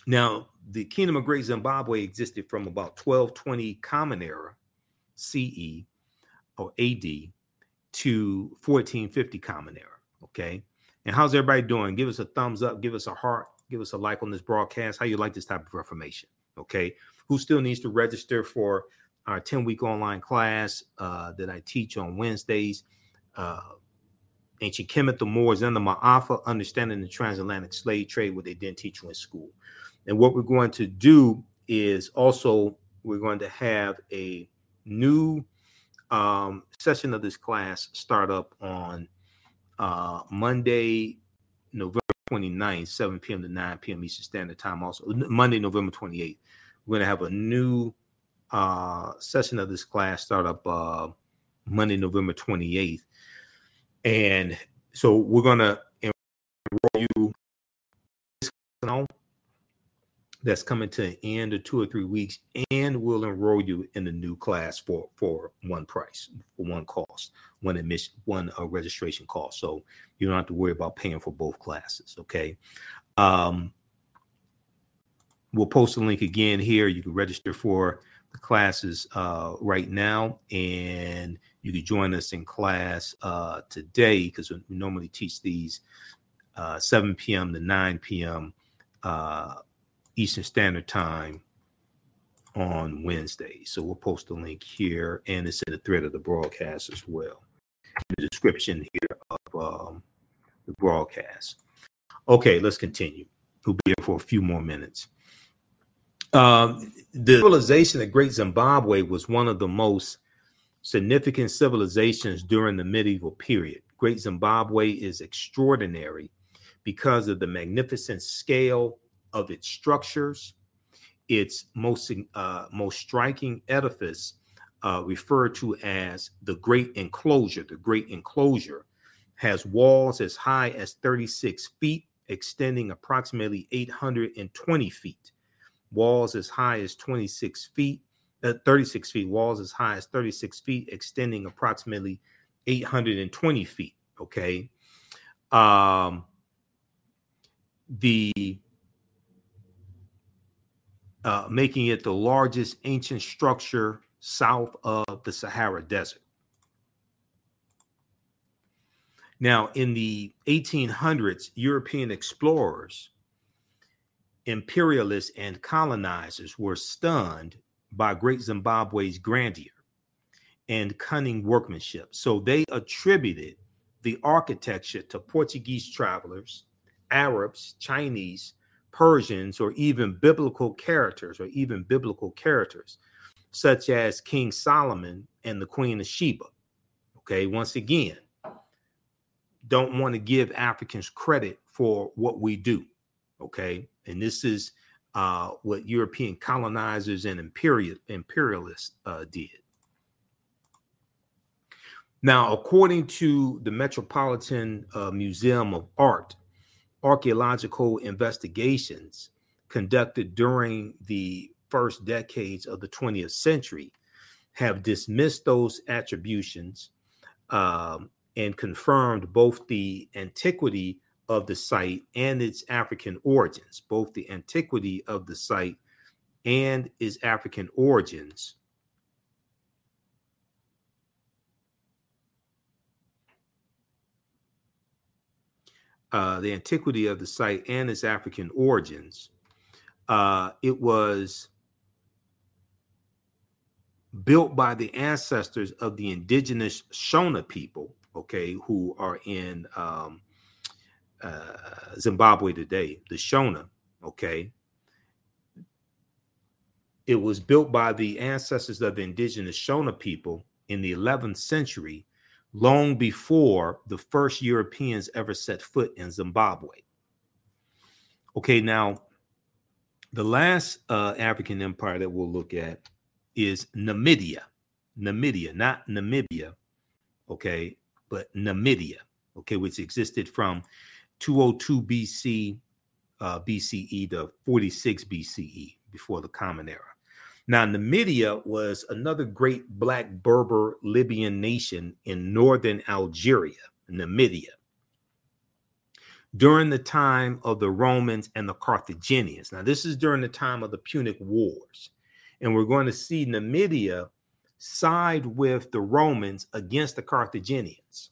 Now, the Kingdom of Great Zimbabwe existed from about 1220 Common Era CE or AD to 1450 Common Era. Okay. And how's everybody doing? Give us a thumbs up, give us a heart, give us a like on this broadcast. How you like this type of information? Okay. Who still needs to register for our 10 week online class uh, that I teach on Wednesdays? Uh, Ancient Kemet, the Moors, and the Ma'afa, understanding the transatlantic slave trade, what they didn't teach you in school. And what we're going to do is also we're going to have a new um, session of this class start up on uh, Monday, November 29th, 7 p.m. to 9 p.m. Eastern Standard Time. Also, Monday, November 28th. We're going to have a new uh, session of this class start up uh, Monday, November 28th. And so we're going to enroll you that's coming to an end of two or three weeks, and we'll enroll you in the new class for for one price, for one cost, one admission, one uh, registration cost. So you don't have to worry about paying for both classes. Okay. Um, we'll post a link again here. You can register for the classes uh, right now, and you can join us in class uh, today because we normally teach these uh, 7 p.m. to 9 p.m. Eastern Standard Time on Wednesday. So we'll post a link here, and it's in the thread of the broadcast as well. In the description here of um, the broadcast. Okay, let's continue. We'll be here for a few more minutes. Um, the civilization of Great Zimbabwe was one of the most significant civilizations during the medieval period. Great Zimbabwe is extraordinary because of the magnificent scale of its structures. Its most uh, most striking edifice, uh, referred to as the Great Enclosure, the Great Enclosure, has walls as high as 36 feet, extending approximately 820 feet. Walls as high as 26 feet, uh, 36 feet. Walls as high as 36 feet, extending approximately 820 feet. Okay. Um, the uh, making it the largest ancient structure south of the Sahara Desert. Now, in the 1800s, European explorers, imperialists, and colonizers were stunned by Great Zimbabwe's grandeur and cunning workmanship. So they attributed the architecture to Portuguese travelers, Arabs, Chinese, Persians, or even biblical characters, or even biblical characters, such as King Solomon and the Queen of Sheba. Okay, once again, don't want to give Africans credit for what we do. Okay, and this is uh, what European colonizers and imperial imperialists uh, did. Now, according to the Metropolitan uh, Museum of Art, archaeological investigations conducted during the first decades of the 20th century have dismissed those attributions um, and confirmed both the antiquity of the site and its African origins, both the antiquity of the site and its African origins uh, the antiquity of the site and its African origins, uh, it was built by the ancestors of the indigenous Shona people, okay, who are in um, uh, Zimbabwe today, the Shona, okay. It was built by the ancestors of the indigenous Shona people in the 11th century long before the first Europeans ever set foot in Zimbabwe. Okay, now the last uh, African empire that we'll look at is Numidia. Numidia, not Namibia, okay, but Numidia, okay, which existed from 202 BC, uh, BCE to 46 BCE before the Common Era. Now, Numidia was another great black Berber Libyan nation in northern Algeria, Numidia, during the time of the Romans and the Carthaginians. Now, this is during the time of the Punic Wars. And we're going to see Numidia side with the Romans against the Carthaginians.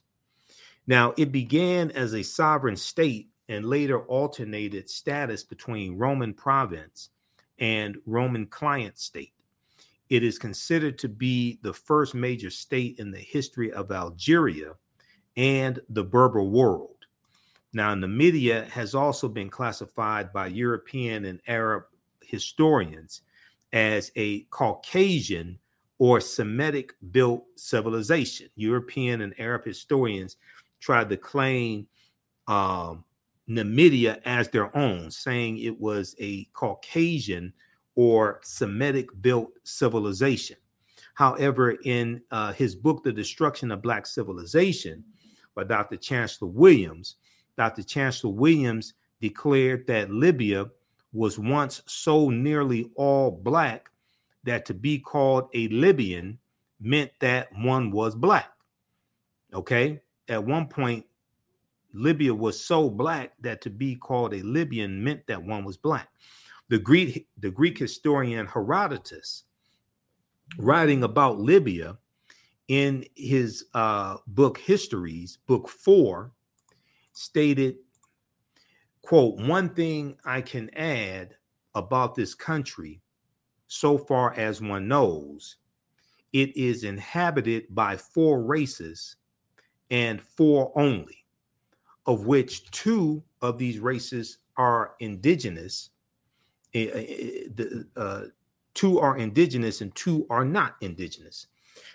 Now, it began as a sovereign state and later alternated status between Roman province and Roman client state. It is considered to be the first major state in the history of Algeria and the Berber world. Now, Numidia has also been classified by European and Arab historians as a Caucasian or Semitic built civilization. European and Arab historians tried to claim um, Numidia as their own, saying it was a Caucasian or Semitic built civilization. However, in uh, his book, The Destruction of Black Civilization, by Dr. Chancellor Williams, Dr. Chancellor Williams declared that Libya was once so nearly all black that to be called a Libyan meant that one was black. Okay. At one point, Libya was so black that to be called a Libyan meant that one was black. The Greek, the Greek historian Herodotus, writing about Libya in his uh, book Histories, book four, stated, quote, one thing I can add about this country, so far as one knows, it is inhabited by four races and four only, of which two of these races are indigenous. Eh, eh, eh, uh, two are indigenous and two are not indigenous.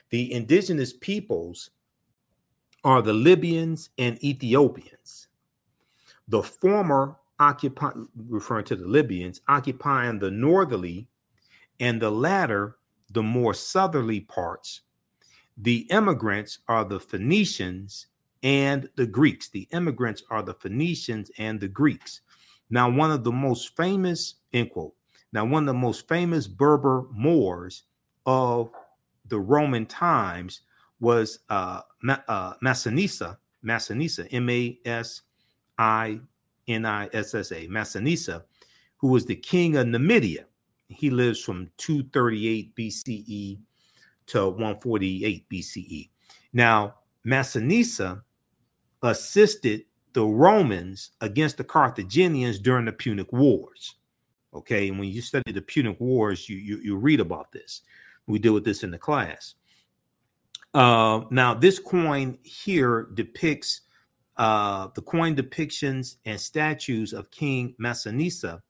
The indigenous peoples are the Libyans and Ethiopians. The former occupy, referring to the Libyans, occupying the northerly, and the latter the more southerly parts. The immigrants are the Phoenicians and the Greeks. The immigrants are the Phoenicians and the Greeks. Now, one of the most famous, end quote, now, one of the most famous Berber Moors of the Roman times was uh, Ma- uh, Massinissa, Massinissa, M A S I N I S S A, Massinissa, who was the king of Numidia. He lives from 238 BCE to 148 BCE. Now, Massinissa assisted the Romans against the Carthaginians during the Punic Wars. Okay, and when you study the Punic Wars, you, you, you read about this. We deal with this in the class. Uh, now, this coin here depicts uh, the coin depictions and statues of King Massinissa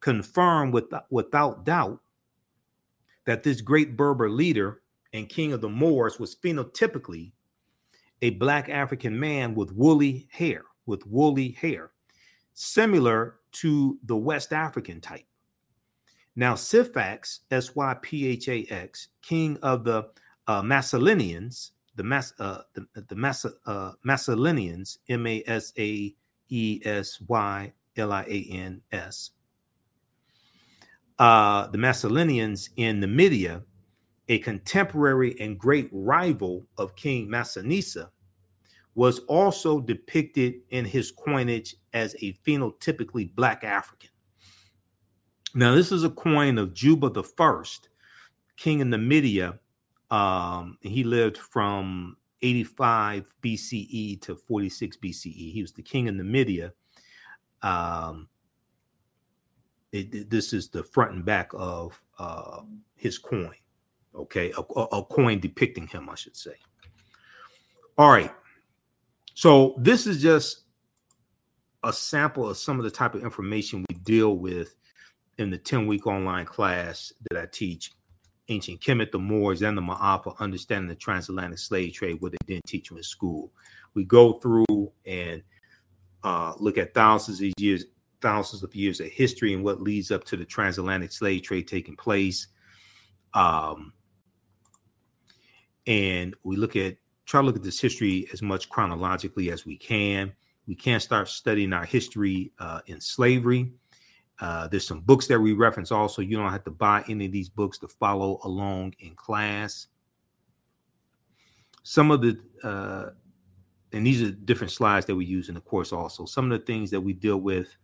confirm with, without doubt that this great Berber leader and king of the Moors was phenotypically a black African man with woolly hair, with woolly hair, similar to the West African type. Now, Syphax, S Y P H A X, king of the uh, Massalinians, the Mas, uh, the, the Mas, uh, Massalinians, M A S A E S Y L I A N S, uh, the Massalinians in Numidia, a contemporary and great rival of King Massinissa, was also depicted in his coinage as a phenotypically black African. Now, this is a coin of Juba the First, king of Numidia. Um, he lived from 85 BCE to 46 BCE. He was the king of Numidia. Um, it, this is the front and back of uh, his coin. Okay, a, a coin depicting him, I should say. All right. So this is just a sample of some of the type of information we deal with in the 10 week online class that I teach ancient Kemet, the Moors, and the Ma'afa, understanding the transatlantic slave trade, what they didn't teach you in school. We go through and uh, look at thousands of years, thousands of years of history and what leads up to the transatlantic slave trade taking place. Um, and we look at try to look at this history as much chronologically as we can. We can't start studying our history uh, in slavery. Uh, there's some books that we reference also. You don't have to buy any of these books to follow along in class. Some of the, uh, and these are different slides that we use in the course also. Some of the things that we deal with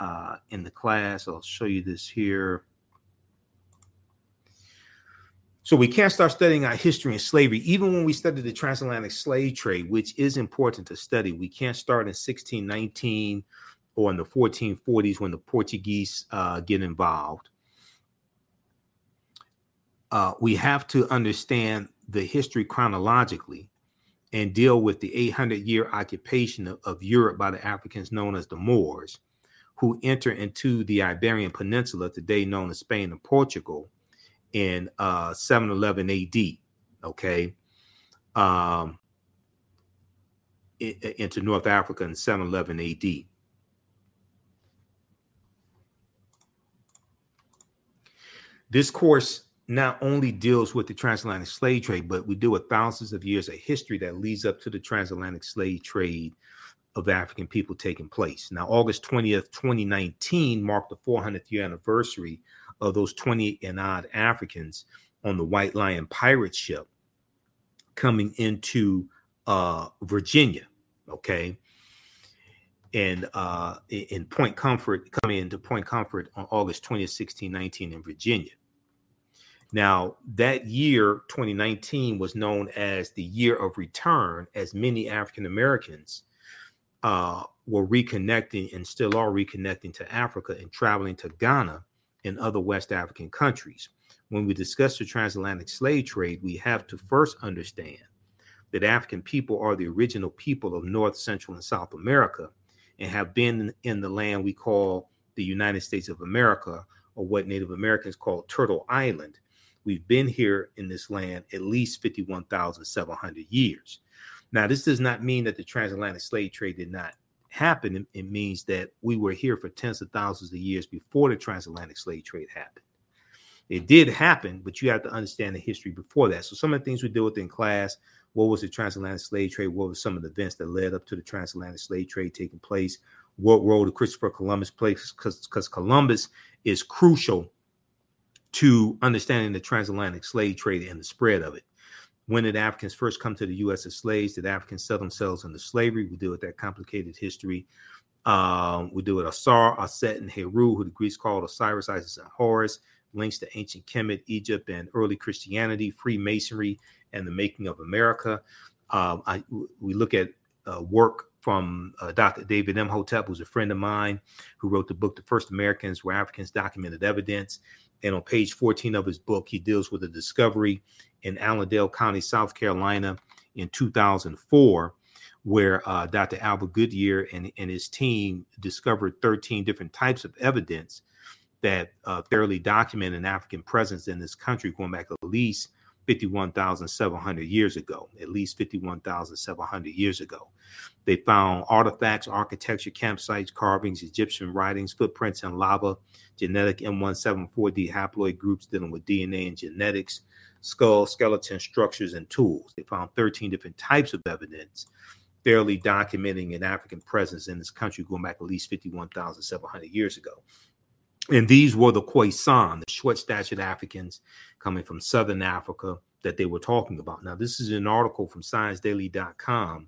uh, in the class, I'll show you this here. So we can't start studying our history and slavery, even when we study the transatlantic slave trade, which is important to study. We can't start in 1619 or in the 1440s when the Portuguese uh, get involved. Uh, we have to understand the history chronologically and deal with the 800 year occupation of, of Europe by the Africans known as the Moors, who enter into the Iberian Peninsula, today known as Spain and Portugal in uh, 711 AD. Okay. Um, into North Africa in 711 AD. This course not only deals with the transatlantic slave trade, but we deal with thousands of years of history that leads up to the transatlantic slave trade of African people taking place. Now, August 20th, 2019 marked the 400th year anniversary of those 20 and odd Africans on the White Lion pirate ship coming into uh, Virginia. Okay. And uh, in Point Comfort, coming into Point Comfort on August 20th, 1619 in Virginia. Now, that year, 2019, was known as the year of return, as many African Americans uh, were reconnecting and still are reconnecting to Africa and traveling to Ghana in other West African countries. When we discuss the transatlantic slave trade, we have to first understand that African people are the original people of North, Central, and South America and have been in the land we call the United States of America, or what Native Americans call Turtle Island. We've been here in this land at least 51,700 years. Now, this does not mean that the transatlantic slave trade did not happen, it means that we were here for tens of thousands of years before the transatlantic slave trade happened. It did happen, but you have to understand the history before that. So some of the things we deal with in class, what was the transatlantic slave trade? What were some of the events that led up to the transatlantic slave trade taking place? What role did Christopher Columbus play? Because Columbus is crucial to understanding the transatlantic slave trade and the spread of it. When did Africans first come to the U.S. as slaves? Did Africans sell themselves into slavery? We deal with that complicated history. Um, we deal with Asar, Aset, and Heru, who the Greeks called Osiris, Isis, and Horus. Links to ancient Kemet, Egypt, and early Christianity, Freemasonry, and the making of America. Um, I, we look at uh, work from uh, Dr. David Imhotep, who's a friend of mine, who wrote the book "The First Americans Were Africans: Documented Evidence." And on page 14 of his book, he deals with a discovery in Allendale County, South Carolina in 2004, where uh, Dr. Albert Goodyear and, and his team discovered 13 different types of evidence that uh, thoroughly document an African presence in this country going back at least 51,700 years ago, at least 51,700 years ago. They found artifacts, architecture, campsites, carvings, Egyptian writings, footprints in lava, genetic M174D haploid groups dealing with DNA and genetics, skull, skeleton structures, and tools. They found 13 different types of evidence, fairly documenting an African presence in this country going back at least 51,700 years ago. And these were the Khoisan, the short statured Africans coming from Southern Africa that they were talking about. Now, this is an article from ScienceDaily.com,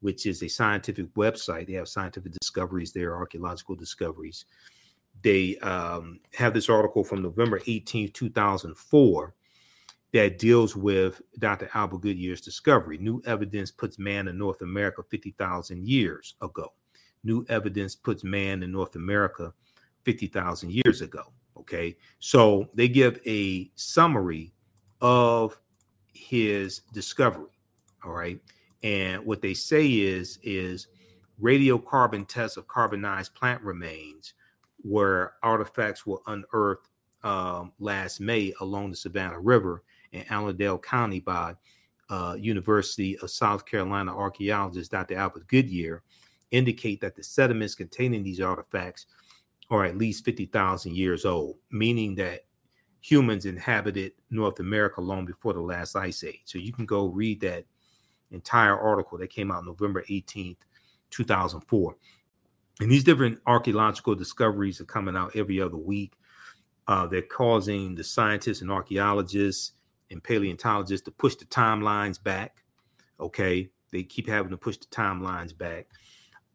which is a scientific website. They have scientific discoveries there, archaeological discoveries. They um, have this article from November 18, 2004, that deals with Dr. Albert Goodyear's discovery. New evidence puts man in North America 50,000 years ago. New evidence puts man in North America 50,000 years ago. Okay. So they give a summary of his discovery. All right. And what they say is, is radiocarbon tests of carbonized plant remains where artifacts were unearthed um, last May along the Savannah River in Allendale County by uh, University of South Carolina archaeologist Dr. Albert Goodyear indicate that the sediments containing these artifacts are at least 50,000 years old, meaning that humans inhabited North America long before the last ice age. So you can go read that entire article that came out November 18th, 2004. And these different archaeological discoveries are coming out every other week. Uh, they're causing the scientists and archaeologists and paleontologists to push the timelines back. Okay, they keep having to push the timelines back.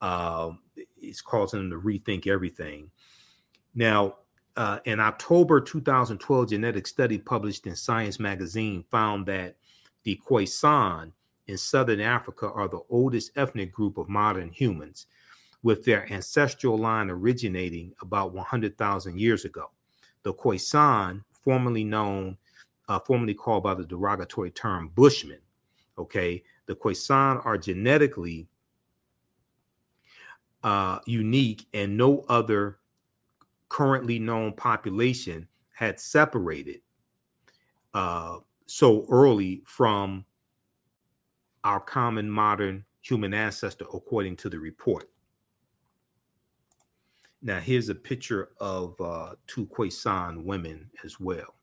Uh, it's causing them to rethink everything. Now, uh, in October 2012, genetic study published in Science magazine found that the Khoisan in southern Africa are the oldest ethnic group of modern humans, with their ancestral line originating about 100,000 years ago. The Khoisan, formerly known, uh, formerly called by the derogatory term Bushmen, okay, the Khoisan are genetically uh, unique and no other currently known population had separated uh, so early from our common modern human ancestor, according to the report. Now, here's a picture of uh, two Khoisan women as well.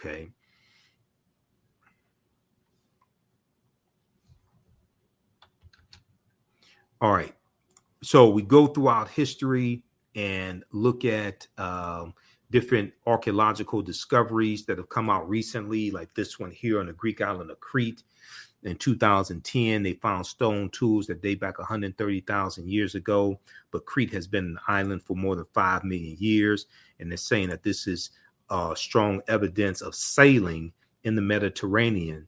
Okay. All right. So we go throughout history and look at um, different archaeological discoveries that have come out recently, like this one here on the Greek island of Crete. In 2010, they found stone tools that date back 130,000 years ago, but Crete has been an island for more than 5 million years. And they're saying that this is uh, strong evidence of sailing in the Mediterranean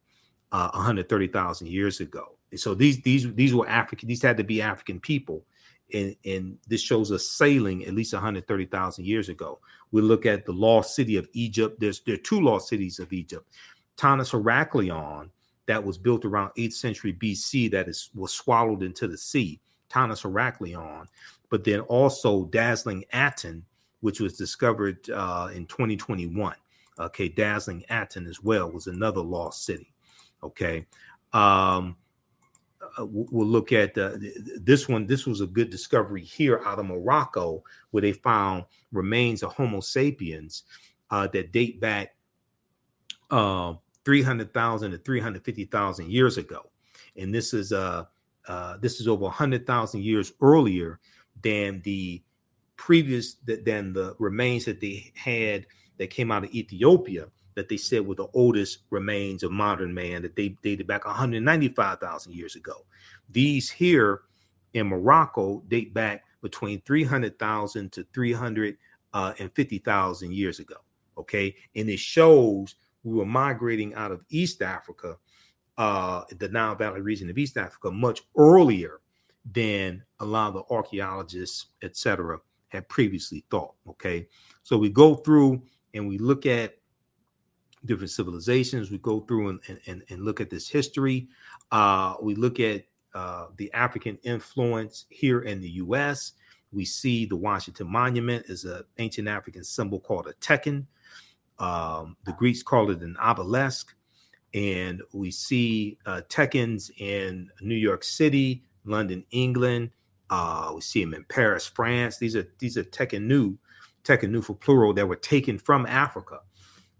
uh, 130,000 years ago. So these these these were African. These had to be African people and, and this shows us sailing at least 130,000 years ago. We look at the lost city of Egypt. There's there are two lost cities of Egypt. Thonis Heracleion, that was built around 8th century BC, that is was swallowed into the sea. Thonis Heracleion, but then also Dazzling Aten, which was discovered uh, in 2021. Okay, Dazzling Aten as well was another lost city. Okay. Um, we'll look at uh, this one. This was a good discovery here out of Morocco, where they found remains of Homo sapiens uh, that date back uh, 300,000 to 350,000 years ago. And this is uh, uh this is over 100,000 years earlier than the previous than the remains that they had that came out of Ethiopia that they said were the oldest remains of modern man that they dated back 195,000 years ago. These here in Morocco date back between 300,000 to 350,000 uh, years ago. Okay. And it shows we were migrating out of East Africa, uh, the Nile Valley region of East Africa, much earlier than a lot of the archaeologists, etc., had previously thought. Okay. So we go through and we look at different civilizations. We go through and, and, and look at this history. Uh, we look at uh, the African influence here in the U.S. We see the Washington Monument is an ancient African symbol called a tekhen. Um, the Greeks called it an obelisk. And we see uh, tekhens in New York City, London, England. Uh, we see them in Paris, France. These are these are tekhenu, tekhenu for plural that were taken from Africa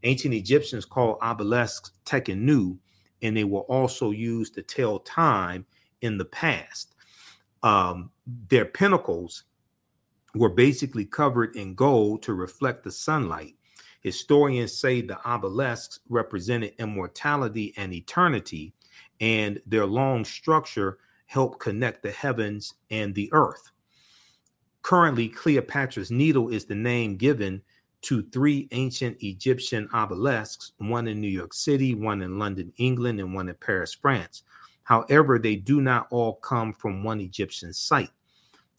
Ancient Egyptians called obelisks tekhenu, and they were also used to tell time in the past. Um, their pinnacles were basically covered in gold to reflect the sunlight. Historians say the obelisks represented immortality and eternity, and their long structure helped connect the heavens and the earth. Currently, Cleopatra's Needle is the name given to three ancient Egyptian obelisks, one in New York City, one in London, England, and one in Paris, France. However, they do not all come from one Egyptian site.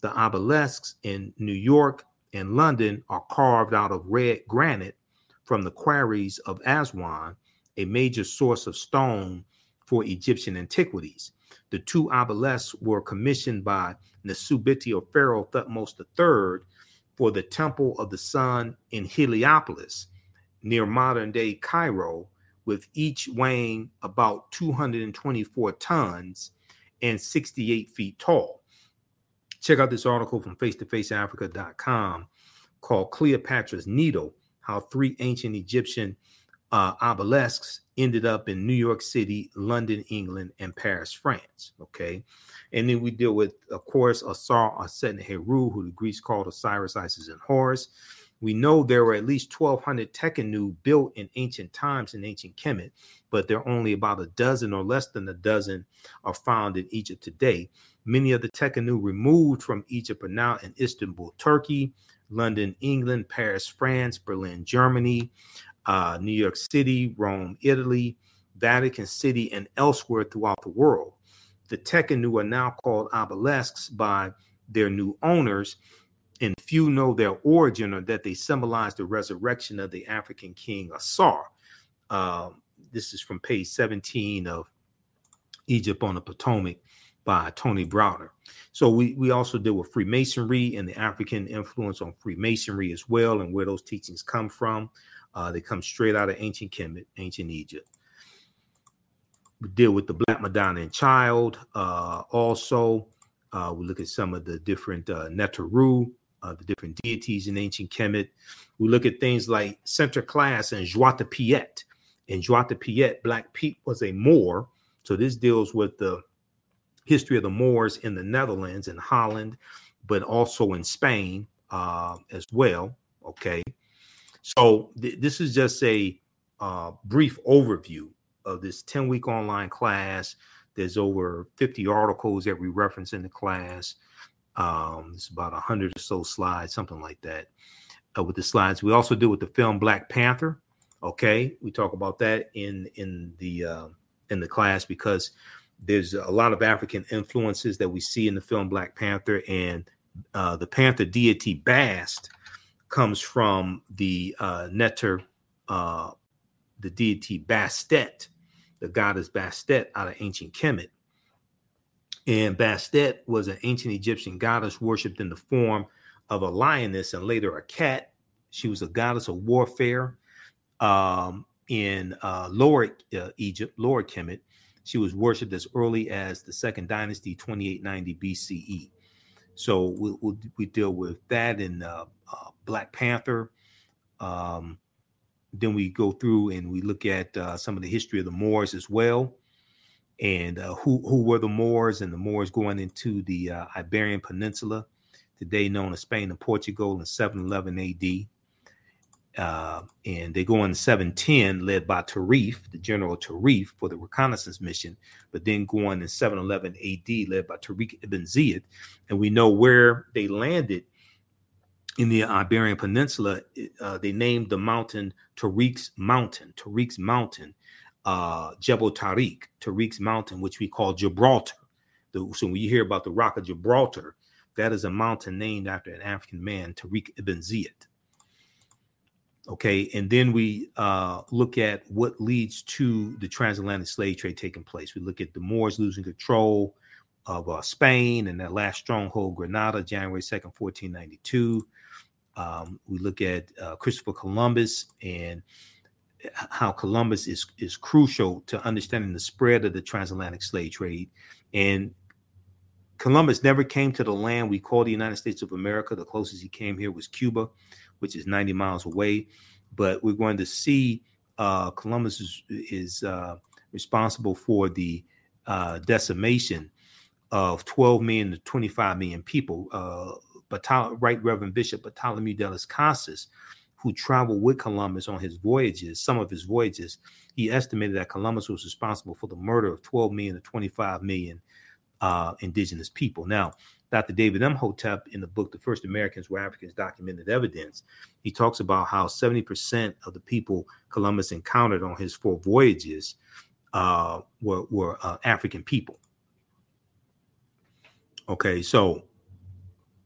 The obelisks in New York and London are carved out of red granite from the quarries of Aswan, a major source of stone for Egyptian antiquities. The two obelisks were commissioned by Nesubiti or Pharaoh Thutmose III for the Temple of the Sun in Heliopolis, near modern day Cairo, with each weighing about 224 tons and 68 feet tall. Check out this article from face2faceafrica.com called Cleopatra's Needle How Three Ancient Egyptian uh, obelisks ended up in New York City, London, England, and Paris, France. Okay. And then we deal with, of course, Asar, Aset, Heru, who the Greeks called Osiris, Isis, and Horus. We know there were at least 1,200 Tekhenu built in ancient times in ancient Kemet, but there are only about a dozen or less than a dozen are found in Egypt today. Many of the Tekhenu removed from Egypt are now in Istanbul, Turkey, London, England, Paris, France, Berlin, Germany, uh, New York City, Rome, Italy, Vatican City, and elsewhere throughout the world. The Tekhenu are now called obelisks by their new owners and few know their origin or that they symbolize the resurrection of the African king Asar. Uh, this is from page 17 of Egypt on the Potomac by Tony Browder. So we, we also deal with Freemasonry and the African influence on Freemasonry as well, and where those teachings come from. Uh, they come straight out of ancient Kemet, ancient Egypt. We deal with the Black Madonna and Child. Uh, also, uh, we look at some of the different uh, Neteru, uh, the different deities in ancient Kemet. We look at things like Santa Claus and Zwarte Piet. And Zwarte Piet, Black Pete, was a Moor. So this deals with the history of the Moors in the Netherlands and Holland, but also in Spain uh, as well. Okay. So th- this is just a uh, brief overview of this 10 week online class. There's over 50 articles that we reference in the class. Um, it's about a hundred or so slides, something like that. Uh, with the slides, we also do with the film Black Panther. Okay, we talk about that in in the uh, in the class because there's a lot of African influences that we see in the film Black Panther, and uh, the Panther deity Bast comes from the uh, Neter, uh, the deity Bastet, the goddess Bastet out of ancient Kemet. And Bastet was an ancient Egyptian goddess worshipped in the form of a lioness and later a cat. She was a goddess of warfare um, in uh, Lower uh, Egypt, Lower Kemet. She was worshipped as early as the Second Dynasty, 2890 BCE. So we'll, we'll we deal with that in uh, uh, Black Panther. Um, then we go through and we look at uh, some of the history of the Moors as well and uh, who who were the Moors and the Moors going into the uh, Iberian Peninsula, today known as Spain and Portugal, in 711 A.D. Uh, and they go in 710, led by Tarif, the General Tarif, for the reconnaissance mission, but then go on in 711 AD, led by Tariq ibn Ziyad. And we know where they landed in the Iberian Peninsula. Uh, they named the mountain Tariq's Mountain, Tariq's Mountain, uh, Jebel Tariq, Tariq's mountain, which we call Gibraltar. The, so when you hear about the Rock of Gibraltar, that is a mountain named after an African man, Tariq ibn Ziyad. Okay, and then we uh, look at what leads to the transatlantic slave trade taking place. We look at the Moors losing control of uh, Spain and that last stronghold, Granada, January 2nd, 1492. Um, we look at uh, Christopher Columbus and how Columbus is is crucial to understanding the spread of the transatlantic slave trade. And Columbus never came to the land we call the United States of America. The closest he came here was Cuba, which is 90 miles away. But we're going to see uh, Columbus is, is uh, responsible for the uh, decimation of 12 million to 25 million people. Uh, right Reverend Bishop Bartholomew de las Casas who traveled with Columbus on his voyages, some of his voyages, he estimated that Columbus was responsible for the murder of 12 million to 25 million uh, indigenous people. Now, Dr. David Imhotep, in the book The First Americans Were Africans Documented Evidence, he talks about how 70% of the people Columbus encountered on his four voyages uh, were, were uh, African people. Okay, so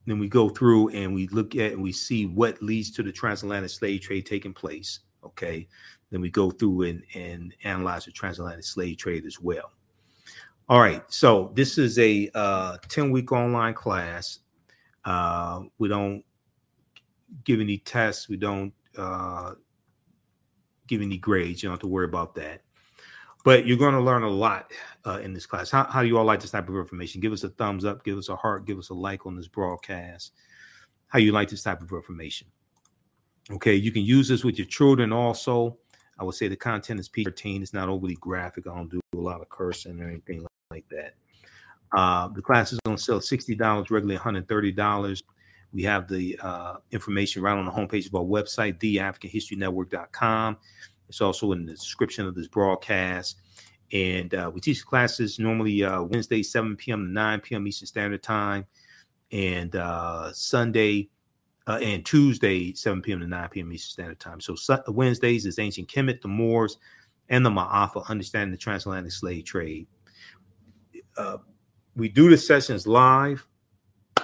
then we go through and we look at and we see what leads to the transatlantic slave trade taking place. Okay. Then we go through and, and analyze the transatlantic slave trade as well. All right. So this is a uh, 10 week online class. Uh, we don't give any tests. We don't uh, give any grades. You don't have to worry about that but you're going to learn a lot uh, in this class. How, how do you all like this type of information? Give us a thumbs up, give us a heart, give us a like on this broadcast. How you like this type of information? Okay, you can use this with your children also. I would say the content is P13. It's not overly graphic. I don't do a lot of cursing or anything like that. Uh, the class is to sell $60, regularly $130. We have the uh, information right on the homepage of our website, theafricanhistorynetwork.com. It's also in the description of this broadcast. And uh, we teach classes normally uh, Wednesday, 7 p.m. to 9 p.m. Eastern Standard Time, and uh, Sunday uh, and Tuesday, 7 p.m. to 9 p.m. Eastern Standard Time. So su- Wednesdays is Ancient Kemet, the Moors, and the Ma'afa, Understanding the Transatlantic Slave Trade. Uh, we do the sessions live.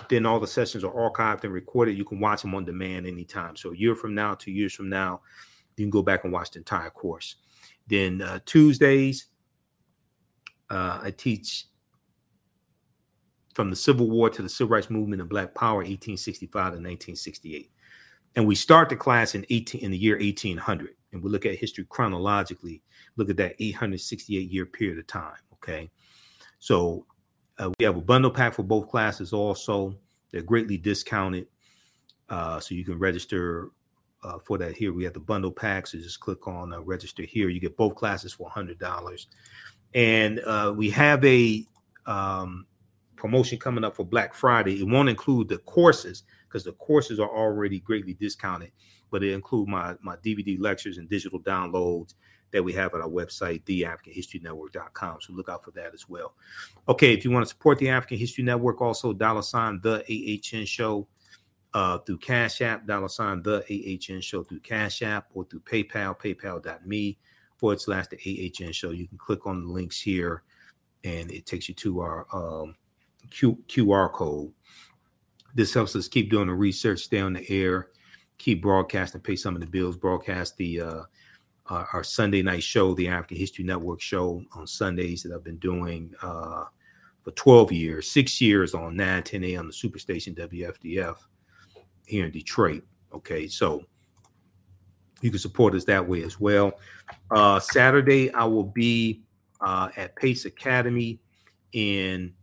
Then all the sessions are archived and recorded. You can watch them on demand anytime. So a year from now, two years from now, you can go back and watch the entire course. Then uh, Tuesdays, uh, I teach from the Civil War to the Civil Rights Movement and Black Power, 1865 to 1968. And we start the class in 18 in the year 1800, and we look at history chronologically. Look at that 868 year period of time. Okay, so uh, we have a bundle pack for both classes. Also, they're greatly discounted, uh, so you can register uh, for that. Here we have the bundle packs. So just click on uh, register here. You get both classes for hundred dollars, and uh, we have a um, promotion coming up for Black Friday. It won't include the courses because the courses are already greatly discounted, but it include my my DVD lectures and digital downloads that we have at our website, theafricanhistorynetwork.com. So look out for that as well. Okay, if you want to support the African History Network, also dollar sign the AHN show uh, through Cash App, dollar sign the AHN show through Cash App or through PayPal, paypal.me forward slash the AHN show. You can click on the links here and it takes you to our um, Q, QR code. This helps us keep doing the research, stay on the air, keep broadcasting, pay some of the bills, broadcast the uh, our, our Sunday night show, the African History Network show on Sundays that I've been doing uh, for 12 years, six years on 9 10 a.m. the Superstation WFDF here in Detroit. Okay, so you can support us that way as well. Uh, Saturday, I will be uh, at Pace Academy in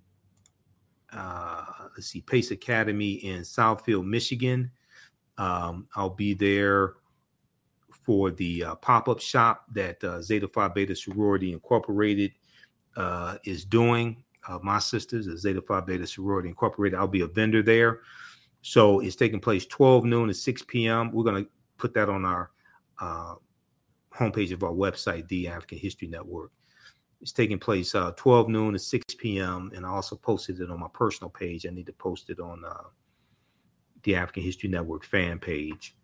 uh, let's see, Pace Academy in Southfield, Michigan. Um, I'll be there for the uh, pop-up shop that uh, Zeta Phi Beta Sorority Incorporated uh, is doing. Uh, my sisters, the Zeta Phi Beta Sorority Incorporated, I'll be a vendor there. So it's taking place 12 noon to 6 p.m. We're going to put that on our uh, homepage of our website, the African History Network. It's taking place uh, 12 noon to 6 p.m. And I also posted it on my personal page. I need to post it on the African History Network fan page.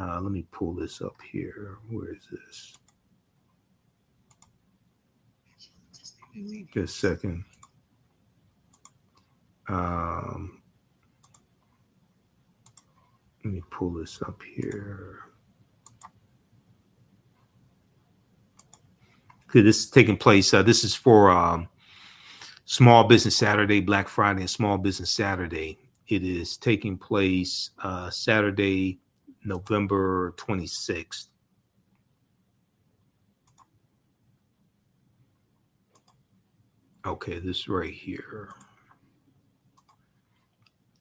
Uh, let me pull this up here. Where is this? Just a second. Um, let me pull this up here. Okay, this is taking place. Uh, this is for um, Small Business Saturday, Black Friday, and Small Business Saturday. It is taking place uh, Saturday, November 26th. Okay, this right here.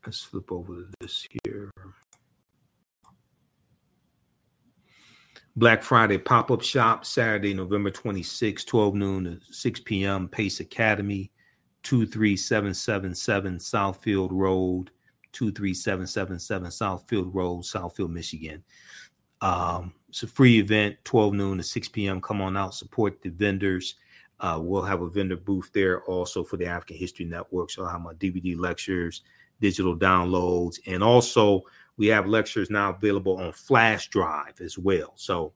Let's flip over to this here. Black Friday pop up shop, Saturday, November 26, 12 noon to 6 p.m. Pace Academy, 23777 Southfield Road, 23777 Southfield Road, Southfield, Michigan. Um, it's a free event, 12 noon to 6 p.m. Come on out, support the vendors. Uh, we'll have a vendor booth there also for the African History Network. So I'll have my DVD lectures, digital downloads, and also we have lectures now available on flash drive as well. So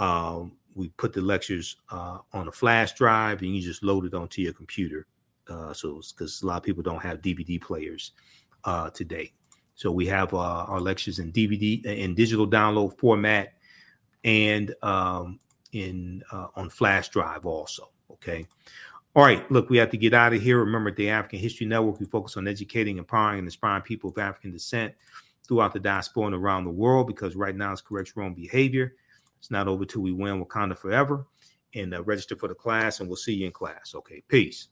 um, we put the lectures uh, on a flash drive and you just load it onto your computer. Uh, so because a lot of people don't have DVD players uh, today. So we have uh, our lectures in DVD in digital download format and um, in uh, on flash drive also. Okay. All right. Look, we have to get out of here. Remember, the African History Network, we focus on educating, empowering, and inspiring people of African descent throughout the diaspora and around the world because right now it's correct wrong behavior. It's not over till we win Wakanda forever. And uh, register for the class, and we'll see you in class. Okay. Peace.